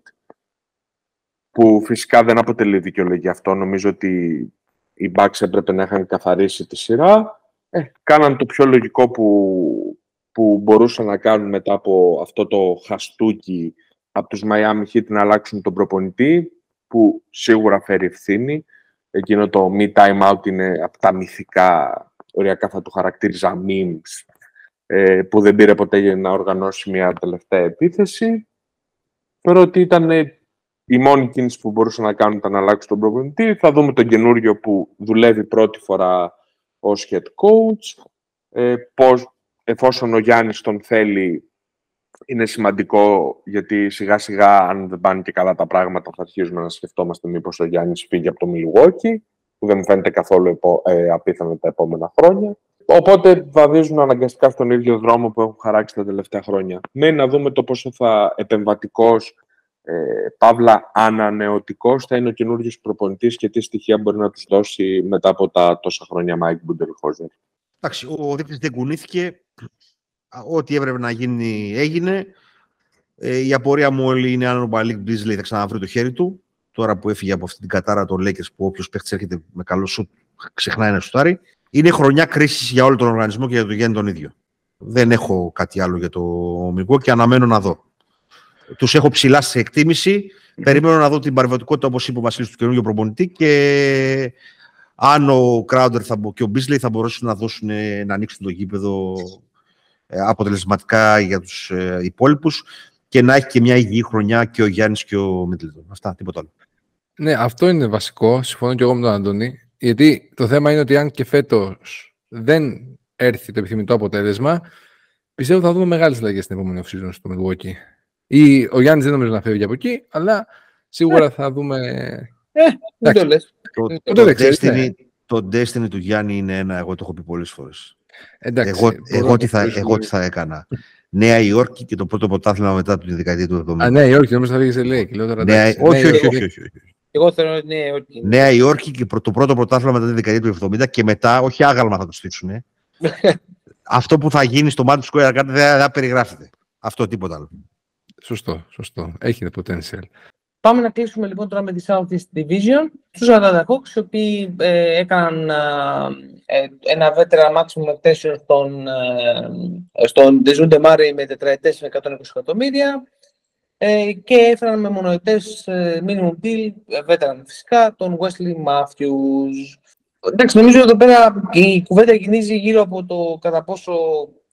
που φυσικά δεν αποτελεί δικαιολογία αυτό. Νομίζω ότι οι Bucks έπρεπε να είχαν καθαρίσει τη σειρά. Ε, κάναν το πιο λογικό που, που μπορούσαν να κάνουν μετά από αυτό το χαστούκι από τους Miami Heat να αλλάξουν τον προπονητή, που σίγουρα φέρει ευθύνη. Εκείνο το me time out είναι από τα μυθικά, οριακά θα το χαρακτήριζα memes, ε, που δεν πήρε ποτέ να οργανώσει μια τελευταία επίθεση. Θεωρώ ότι ήταν η μόνη κίνηση που μπορούσαν να κάνουν ήταν να αλλάξουν τον προπονητή. Θα δούμε τον καινούριο που δουλεύει πρώτη φορά ως head coach. Ε, πώς, εφόσον ο Γιάννης τον θέλει, είναι σημαντικό γιατί σιγά σιγά αν δεν πάνε και καλά τα πράγματα θα αρχίζουμε να σκεφτόμαστε μήπως ο Γιάννης φύγει από το Milwaukee που δεν μου φαίνεται καθόλου ε, απίθανο τα επόμενα χρόνια. Οπότε βαδίζουν αναγκαστικά στον ίδιο δρόμο που έχουν χαράξει τα τελευταία χρόνια. Ναι, να δούμε το πόσο θα επεμβατικός ε, παύλα ανανεωτικός θα είναι ο καινούργιος προπονητής και τι στοιχεία μπορεί να τους δώσει μετά από τα τόσα χρόνια Μάικ Μπουντενχόλζερ. Εντάξει, ο δείκτης δεν κουνήθηκε. Ό,τι έπρεπε να γίνει έγινε. Ε, η απορία μου όλη είναι αν ο Μαλίκ Μπίζλεϊ θα ξαναβρει το χέρι του. Τώρα που έφυγε από αυτή την κατάρα των Lakers που όποιος παίχτης έρχεται με καλό σουτ ξεχνάει να σουτάρει. Είναι χρονιά κρίσης για όλο τον οργανισμό και για το Γιάννη τον ίδιο. Δεν έχω κάτι άλλο για το Μιγκό και αναμένω να δω τους έχω ψηλά σε εκτίμηση. Περιμένω να δω την παρεμβατικότητα, όπως είπε ο Βασίλης, του καινούργιου προπονητή και αν ο Κράουντερ και ο Μπίσλεϊ θα μπορέσουν να, δώσουν, να ανοίξουν το γήπεδο ε, αποτελεσματικά για τους ε, υπόλοιπους και να έχει και μια υγιή χρονιά και ο Γιάννης και ο Μίτλετον. Αυτά, τίποτα άλλο. Ναι, αυτό είναι βασικό. Συμφωνώ και εγώ με τον Αντώνη. Γιατί το θέμα είναι ότι αν και φέτος δεν έρθει το επιθυμητό αποτέλεσμα, πιστεύω θα δούμε μεγάλες αλλαγές στην επόμενη off στο Milwaukee. Ή ο Γιάννης δεν νομίζω να φεύγει από εκεί, αλλά σίγουρα ε. θα δούμε... Ε, δεν το λες. Το, το, το, Destiny, ναι. το Destiny του Γιάννη είναι ένα, εγώ το έχω πει πολλές φορές. Εντάξει, εγώ, εγώ, τι θα, εγώ τι θα έκανα. Νέα Υόρκη και το πρώτο πρωτάθλημα μετά την δεκαετία του 70. Α, Νέα Υόρκη, νομίζω θα βγει σε λέει. Νέα, όχι, όχι, όχι, όχι, Εγώ θέλω Νέα Υόρκη. Νέα Υόρκη και το πρώτο πρωτάθλημα μετά την δεκαετία του 70 και μετά, όχι άγαλμα θα το στήσουν. Αυτό που θα γίνει στο Madison Square Garden δεν θα περιγράφεται. Αυτό τίποτα άλλο. Σωστό, σωστό. Έχει το potential. Πάμε να κλείσουμε λοιπόν τώρα με τη Southeast Division. Στους Atlanta Hawks, οι οποίοι ε, έκαναν ε, ένα veteran maximum extension στον, ε, στον Dejounte Murray με τετραετές με 120 εκατομμύρια ε, και έφεραν με μονοετές ε, minimum deal, ε, veteran φυσικά, τον Wesley Matthews. Εντάξει, νομίζω εδώ πέρα η κουβέντα κινήσει γύρω από το κατά πόσο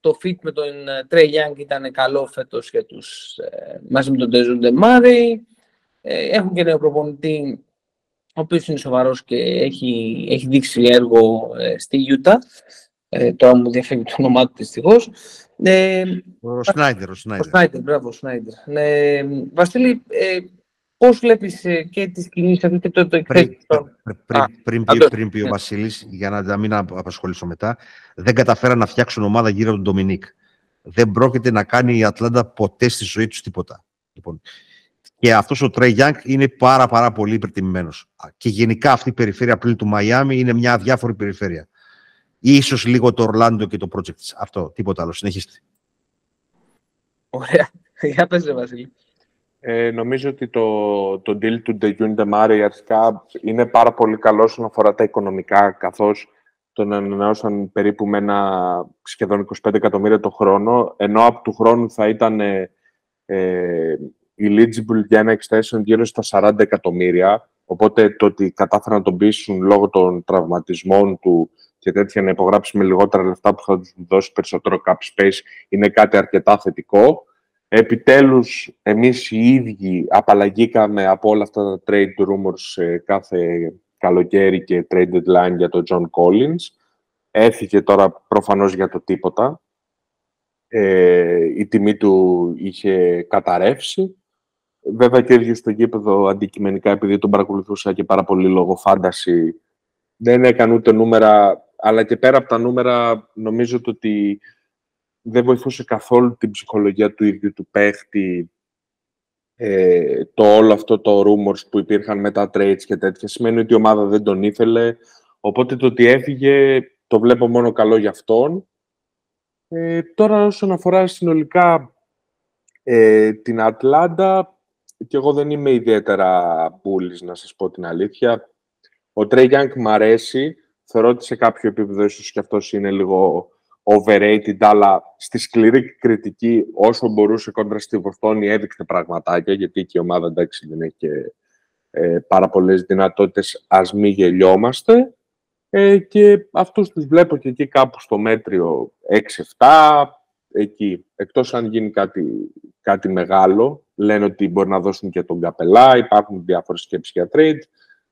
το fit με τον Trey Young ήταν καλό φέτος για τους, ε, μαζί με τον Τεζούν Ντεμάρη. έχουν και νέο προπονητή, ο οποίος είναι σοβαρός και έχει, έχει δείξει έργο ε, στη Utah. Ε, τώρα μου διαφεύγει το όνομά του δυστυχώς. Ε, ο Σνάιντερ, ο Σνάιντερ. Ο Σνάιντερ, μπράβο, ο Σνάιντερ. Ε, Βασίλη, ε, Πώς βλέπεις ε, και τι κινήσεις αυτή και το, το πριν, πριν, πριν, πει ο Βασίλης, για να μην απασχολήσω μετά, δεν καταφέραν να φτιάξουν ομάδα γύρω από τον Ντομινίκ. Δεν πρόκειται να κάνει η Ατλάντα ποτέ στη ζωή τους τίποτα. Λοιπόν, και αυτός ο Τρέι Γιάνγκ είναι πάρα, πάρα πολύ υπερτιμημένος. Και γενικά αυτή η περιφέρεια πλήν του Μαϊάμι είναι μια αδιάφορη περιφέρεια. Ίσως λίγο το Ορλάντο και το project. Αυτό, τίποτα άλλο. Συνεχίστε. Ωραία. Για πες, Βασίλη. Ε, νομίζω ότι το, το deal του Ντεγιούν Ντεμάρη αρχικά είναι πάρα πολύ καλό όσον αφορά τα οικονομικά, καθώς τον ανανεώσαν περίπου με ένα σχεδόν 25 εκατομμύρια το χρόνο, ενώ από του χρόνου θα ήταν ε, ε, eligible για ένα extension γύρω στα 40 εκατομμύρια. Οπότε το ότι κατάφεραν να τον πείσουν λόγω των τραυματισμών του και τέτοια να υπογράψει με λιγότερα λεφτά που θα τους δώσει περισσότερο cap space είναι κάτι αρκετά θετικό. Επιτέλους, εμείς οι ίδιοι απαλλαγήκαμε από όλα αυτά τα trade rumors κάθε καλοκαίρι και trade deadline για τον John Collins. Έφυγε τώρα προφανώς για το τίποτα. Ε, η τιμή του είχε καταρρεύσει. Βέβαια και ίδιος στο γήπεδο αντικειμενικά, επειδή τον παρακολουθούσα και πάρα πολύ λόγω φάνταση, δεν έκανε ούτε νούμερα, αλλά και πέρα από τα νούμερα νομίζω ότι δεν βοηθούσε καθόλου την ψυχολογία του ίδιου του παίχτη ε, το όλο αυτό το rumors που υπήρχαν με τα trades και τέτοια σημαίνει ότι η ομάδα δεν τον ήθελε. Οπότε το ότι έφυγε το βλέπω μόνο καλό για αυτόν. Ε, τώρα όσον αφορά συνολικά ε, την Ατλάντα και εγώ δεν είμαι ιδιαίτερα bullish να σας πω την αλήθεια. Ο Τρέι Γιάνγκ μ' αρέσει. Θεωρώ ότι σε κάποιο επίπεδο ίσως και αυτός είναι λίγο overrated, αλλά στη σκληρή κριτική όσο μπορούσε κόντρα στη Βοστόνη έδειξε πραγματάκια, γιατί και η ομάδα εντάξει δεν έχει και ε, πάρα πολλές δυνατότητες, ας μην γελιόμαστε. Ε, και αυτούς τους βλέπω και εκεί κάπου στο μέτριο 6-7, εκεί. Εκτός αν γίνει κάτι, κάτι μεγάλο, λένε ότι μπορεί να δώσουν και τον καπελά, υπάρχουν διάφορες σκέψεις για trade,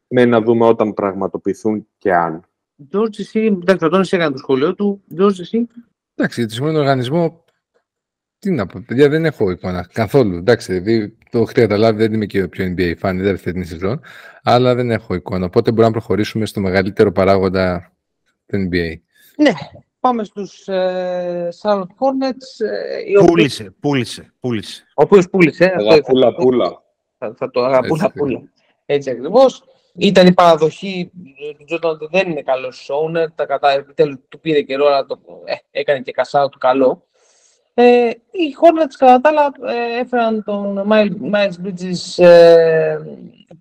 με να δούμε όταν πραγματοποιηθούν και αν. George, εσύ, εντάξει, τον έκανε το σχολείο του. George, εσύ. Εντάξει, για το σημερινό οργανισμό, τι να πω, παιδιά, δεν έχω εικόνα καθόλου. Εντάξει, δηλαδή, το έχετε καταλάβει, δεν είμαι και ο πιο NBA fan, δεν φετινή σεζόν, αλλά δεν έχω εικόνα. Οπότε μπορούμε να προχωρήσουμε στο μεγαλύτερο παράγοντα του NBA. Ναι, πάμε στους ε, Charlotte Hornets. Ε, πούλησε, πούλησε, πούλησε. Ο οποίος πούλησε. Αγαπούλα, πούλα. Θα, θα το αγαπούλα, πούλα. Έτσι ακριβώς. Ήταν η παραδοχή του Τζόρνταν ότι δεν είναι καλός owner. Τα κατά, επιτέλους του πήρε καιρό, αλλά το, ε, έκανε και κασάου του καλό. Ε, οι Hornets κατά τα άλλα ε, έφεραν τον Miles Bridges ε,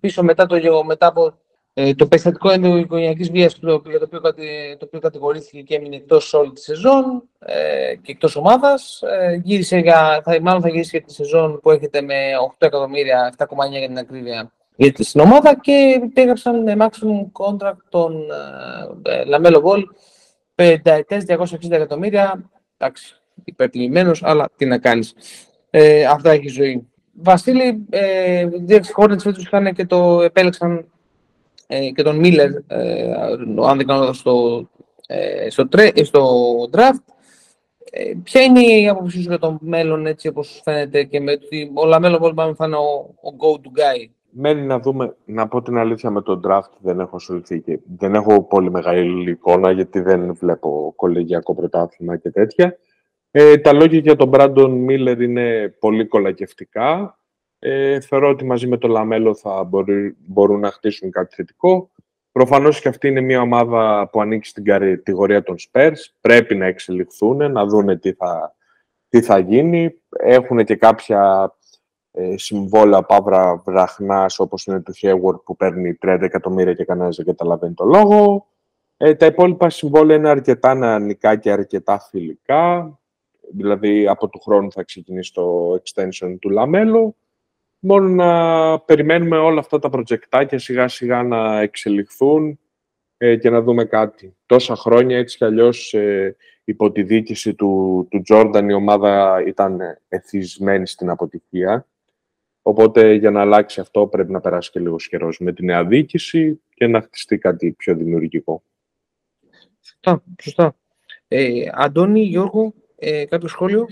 πίσω μετά, το, μετά από ε, το περιστατικό ενδοοικογενειακής βίας για το οποίο, το οποίο κατηγορήθηκε και έμεινε εκτός όλη τη σεζόν ε, και εκτός ομάδας. Ε, γύρισε για, θα, μάλλον θα γυρίσει για τη σεζόν που έχετε με 8 εκατομμύρια, 7,9 για την ακρίβεια γιατί στην ομάδα και υπέγραψαν με maximum contract τον ε, Λαμέλο Μπολ, πενταετές, 260 εκατομμύρια, εντάξει, υπερτιμημένος, αλλά τι να κάνεις. Ε, αυτά έχει ζωή. Βασίλη, ε, Dirk Hornets φέτος είχαν και το επέλεξαν ε, και τον Μίλλερ, ε, αν δεν κάνω στο, ε, στο, τρέ, στο draft. Ε, ποια είναι η άποψή σου για το μέλλον, έτσι όπως φαίνεται, και με ότι ο Λαμέλο Μπολ θα είναι ο, ο go-to guy; Μένει να δούμε, να πω την αλήθεια με τον draft, δεν έχω ασχοληθεί και δεν έχω πολύ μεγάλη εικόνα γιατί δεν βλέπω κολεγιακό πρωτάθλημα και τέτοια. Ε, τα λόγια για τον Brandon Miller είναι πολύ κολακευτικά. Ε, θεωρώ ότι μαζί με το Λαμέλο θα μπορεί, μπορούν να χτίσουν κάτι θετικό. Προφανώς και αυτή είναι μια ομάδα που ανήκει στην κατηγορία των Spurs. Πρέπει να εξελιχθούν, να δούνε τι θα, τι θα γίνει. Έχουν και κάποια ε, συμβόλαια παύλα βραχνάς όπως είναι του Hayward που παίρνει 30 εκατομμύρια και κανένας δεν καταλαβαίνει το λόγο. Ε, τα υπόλοιπα συμβόλαια είναι αρκετά νεανικά και αρκετά φιλικά. Δηλαδή, από του χρόνου θα ξεκινήσει το extension του Λαμέλο. Μόνο να περιμένουμε όλα αυτά τα προτζεκτάκια σιγά σιγά να εξελιχθούν ε, και να δούμε κάτι. Τόσα χρόνια έτσι κι αλλιώς ε, υπό τη διοίκηση του, του Τζόρνταν η ομάδα ήταν εθισμένη στην αποτυχία Οπότε για να αλλάξει αυτό πρέπει να περάσει και λίγος καιρός με τη νέα διοίκηση και να χτιστεί κάτι πιο δημιουργικό. Σωστά, σωστά. Ε, Αντώνη, Γιώργο, ε, κάποιο σχόλιο;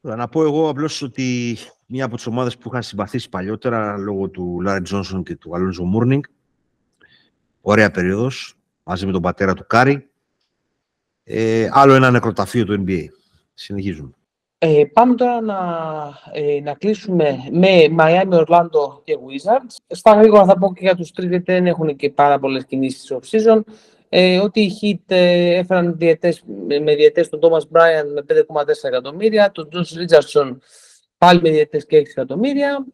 Να πω εγώ απλώς ότι μία από τις ομάδες που είχα συμπαθήσει παλιότερα λόγω του Λάρι Τζόνσον και του Αλόνζο Μούρνινγκ. Ωραία περίοδος μαζί με τον πατέρα του Κάρι. Ε, άλλο ένα νεκροταφείο του NBA. Συνεχίζουμε. Ε, πάμε τώρα να, ε, να κλείσουμε με Miami, Orlando και Wizards. Στα γρήγορα θα πω και για τους τρεις, γιατί δεν έχουν και πάρα πολλές κινήσεις off-season. Ε, ότι οι Heat ε, έφεραν διετές, με διετές τον Thomas Bryant με 5,4 εκατομμύρια, τον Josh Richardson πάλι με διετές και 6 εκατομμύρια.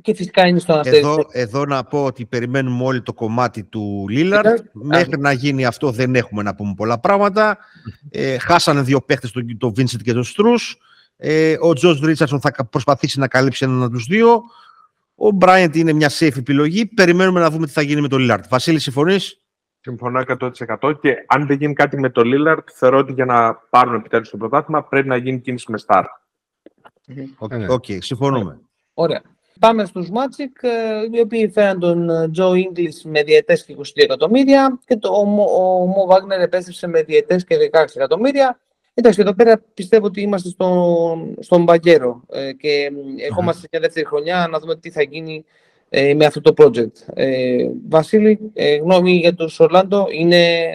Και φυσικά είναι στο εδώ, εδώ να πω ότι περιμένουμε όλοι το κομμάτι του Λίλαρντ. Μέχρι να γίνει αυτό δεν έχουμε να πούμε πολλά πράγματα. Ε, χάσανε δύο παίχτες, τον, τον Vincent και τον Στρούς. Ε, ο Τζος Ρίτσαρσον θα προσπαθήσει να καλύψει έναν από τους δύο. Ο Μπράιντ είναι μια safe επιλογή. Περιμένουμε να δούμε τι θα γίνει με τον Λίλαρντ. Βασίλη, συμφωνείς; Συμφωνώ 100% και αν δεν γίνει κάτι με τον Λίλαρντ, θεωρώ ότι για να πάρουν επιτέλους το πρωτάθλημα πρέπει να γίνει κίνηση με Star. OK, okay, συμφωνούμε. Ωραία. Πάμε στους Magic, ε, οι οποίοι φέραν τον Joe Ingles με διετές και 22 εκατομμύρια και το, ο, ο Mo Wagner επέστρεψε με διετές και 16 εκατομμύρια. Εντάξει, εδώ πέρα πιστεύω ότι είμαστε στον, στον Μπανκέρο ε, και ερχόμαστε μια δεύτερη χρονιά να δούμε τι θα γίνει ε, με αυτό το project. Ε, Βασίλη, ε, γνώμη για τους Ορλάντο, είναι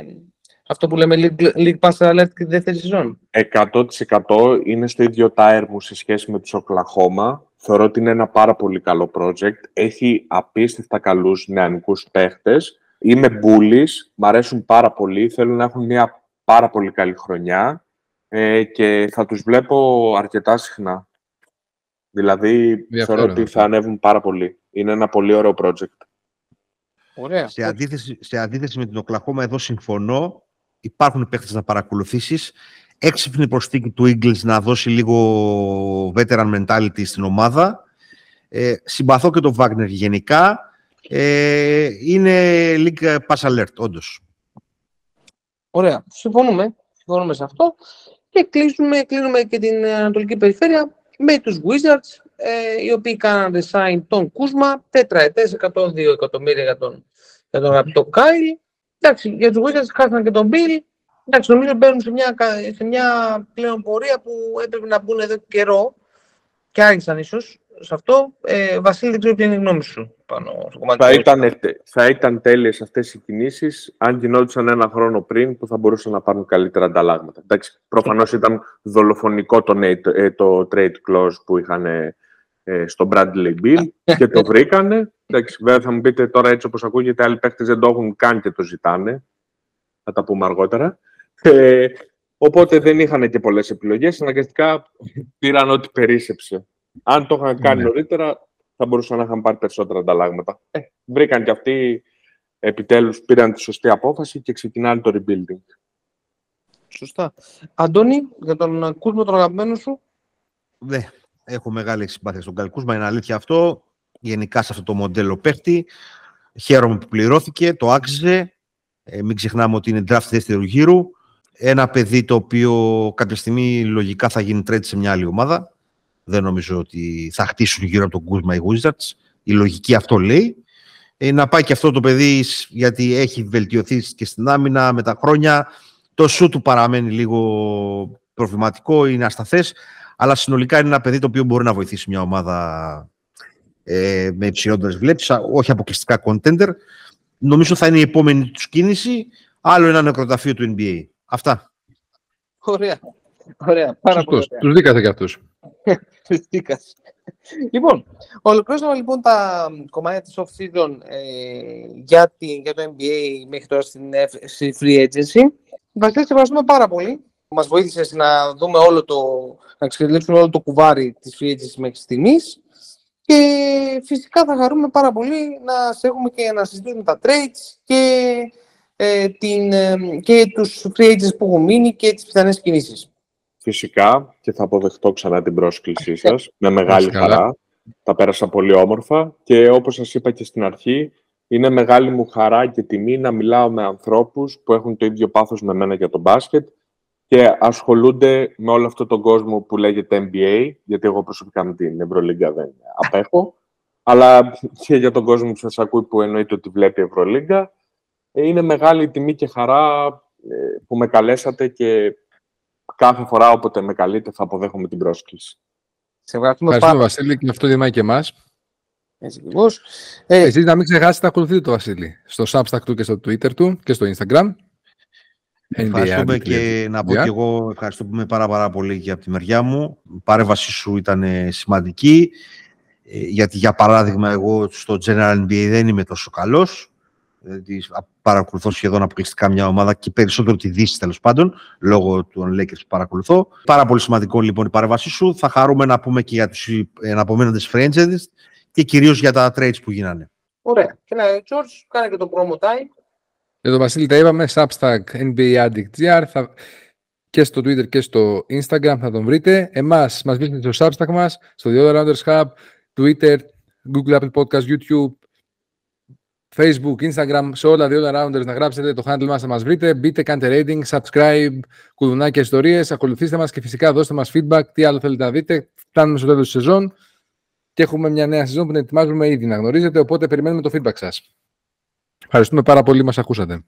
Αυτό που λέμε League, League Pass Alert και τη δεύτερη σεζόν. 100% είναι στο ίδιο tire μου σε σχέση με τους Οκλαχώμα. Θεωρώ ότι είναι ένα πάρα πολύ καλό project. Έχει απίστευτα καλούς νεανικούς παίχτες. Είμαι μπούλης, μ' αρέσουν πάρα πολύ. Θέλω να έχουν μια πάρα πολύ καλή χρονιά ε, και θα τους βλέπω αρκετά συχνά. Δηλαδή, θεωρώ ότι θα ανέβουν πάρα πολύ. Είναι ένα πολύ ωραίο project. Ωραία. Σε αντίθεση, σε αντίθεση με την Οκλαχώμα, εδώ συμφωνώ. Υπάρχουν παίχτες να παρακολουθήσεις. Έξυπνη προσθήκη του Eagles να δώσει λίγο veteran mentality στην ομάδα. Ε, συμπαθώ και τον Wagner γενικά. Ε, είναι League Pass Alert, όντως. Ωραία. Συμφωνούμε. Συμφωνούμε σε αυτό. Και κλείσουμε, κλείνουμε και την Ανατολική Περιφέρεια με τους Wizards, ε, οι οποίοι κάναν resign τον Κούσμα, τετραετές, 102 εκατομμύρια για τον, για τον αγαπητό Κάιλ. Εντάξει, για τους Wizards χάσαν και τον Bill. Εντάξει, νομίζω μπαίνουν σε μια, σε μια πλέον πορεία που έπρεπε να μπουν εδώ καιρό και άργησαν ίσως σε αυτό. Ε, Βασίλη, δεν ξέρω ποια είναι η γνώμη σου πάνω στο κομμάτι θα, ήταν, θα ήταν τέλειες αυτές οι κινήσεις αν γινόντουσαν ένα χρόνο πριν που θα μπορούσαν να πάρουν καλύτερα ανταλλάγματα. Εντάξει, προφανώς ήταν δολοφονικό το, ε, το trade clause που είχαν ε, στο Bradley Bill και το βρήκανε. Εντάξει, βέβαια θα μου πείτε τώρα έτσι όπως ακούγεται, άλλοι παίχτες δεν το έχουν καν και το ζητάνε. Θα τα πούμε αργότερα. Ε, οπότε δεν είχαν και πολλές επιλογές. Αναγκαστικά πήραν ό,τι περίσεψε. Αν το είχαν κάνει ναι. νωρίτερα, θα μπορούσαν να είχαν πάρει περισσότερα ανταλλάγματα. Ε, βρήκαν και αυτοί, επιτέλους, πήραν τη σωστή απόφαση και ξεκινάνε το rebuilding. Σωστά. Αντώνη, για τον Κούσμα τον αγαπημένο σου. Ναι, έχω μεγάλη συμπάθεια στον Καλκούσμα, είναι αλήθεια αυτό. Γενικά σε αυτό το μοντέλο παίχτη. Χαίρομαι που πληρώθηκε, το άξιζε. Ε, μην ξεχνάμε ότι είναι draft δεύτερου γύρου. Ένα παιδί το οποίο κάποια στιγμή λογικά θα γίνει trade σε μια άλλη ομάδα. Δεν νομίζω ότι θα χτίσουν γύρω από τον Κούσμα οι Wizards. Η λογική αυτό λέει. Ε, να πάει και αυτό το παιδί γιατί έχει βελτιωθεί και στην άμυνα με τα χρόνια. Το σου του παραμένει λίγο προβληματικό, είναι ασταθές, αλλά συνολικά είναι ένα παιδί το οποίο μπορεί να βοηθήσει μια ομάδα ε, με υψηλότερες βλέψεις, όχι αποκλειστικά contender. Νομίζω θα είναι η επόμενη τους κίνηση. Άλλο ένα νεκροταφείο του NBA. Αυτά. Ωραία. Ωραία. Πάρα πολύ. Τους δίκατε και αυτούς. λοιπόν, ολοκληρώσαμε λοιπόν τα κομμάτια της off-season ε, για, για το NBA μέχρι τώρα στην, στη free agency. Βασίλη, σε ευχαριστούμε πάρα πολύ. Μας βοήθησες να δούμε όλο το, να εξελίξουμε όλο το κουβάρι της free agency μέχρι στιγμής. Και φυσικά θα χαρούμε πάρα πολύ να σε έχουμε και να συζητήσουμε τα trades και, ε, την, ε, και τους free agents που έχουν μείνει και τις πιθανές κινήσεις. Φυσικά και θα αποδεχτώ ξανά την πρόσκλησή σας με μεγάλη χαρά. Τα πέρασα πολύ όμορφα και όπως σας είπα και στην αρχή, είναι μεγάλη μου χαρά και τιμή να μιλάω με ανθρώπους που έχουν το ίδιο πάθος με μένα για το μπάσκετ και ασχολούνται με όλο αυτό τον κόσμο που λέγεται NBA, γιατί εγώ προσωπικά με την Ευρωλίγκα δεν απέχω, αλλά και για τον κόσμο που σας ακούει που εννοείται ότι βλέπει Ευρωλίγκα. Ε, είναι μεγάλη τιμή και χαρά ε, που με καλέσατε και κάθε φορά όποτε με καλείτε θα αποδέχομαι την πρόσκληση. Σε ευχαριστούμε, ευχαριστούμε Βασίλη, και αυτό δημάει και εμάς. Έτσι ακριβώς. Ε, Εσείς να μην ξεχάσετε να ακολουθείτε το Βασίλη στο Substack του και στο Twitter του και στο Instagram. Ευχαριστούμε και να πω και εγώ ευχαριστούμε πάρα, πάρα πολύ και από τη μεριά μου. Η παρέμβασή σου ήταν σημαντική, ε, γιατί για παράδειγμα εγώ στο General NBA δεν είμαι τόσο καλός. Δηλαδή, παρακολουθώ σχεδόν αποκλειστικά μια ομάδα και περισσότερο τη Δύση τέλος πάντων, λόγω των Lakers που παρακολουθώ. Πάρα πολύ σημαντικό λοιπόν η παρέμβασή σου. Θα χαρούμε να πούμε και για τους εναπομείνοντε franchises και κυρίως για τα trades που γίνανε. Ωραία. Και να, George, κάνε και το promo time. Για τον Βασίλη τα είπαμε, Substack NBA Addict GR, θα... και στο Twitter και στο Instagram θα τον βρείτε. Εμάς μας βρίσκεται στο Substack μας, στο The Other Rounders Hub, Twitter, Google Apple Podcast, YouTube, Facebook, Instagram, σε όλα The Other Rounders να γράψετε το handle μας να μας βρείτε. Μπείτε, κάντε rating, subscribe, κουδουνάκια ιστορίες, ακολουθήστε μας και φυσικά δώστε μας feedback, τι άλλο θέλετε να δείτε. Φτάνουμε στο τέλος της σεζόν και έχουμε μια νέα σεζόν που την ετοιμάζουμε ήδη να γνωρίζετε, οπότε περιμένουμε το feedback σας. Ευχαριστούμε πάρα πολύ που μας ακούσατε.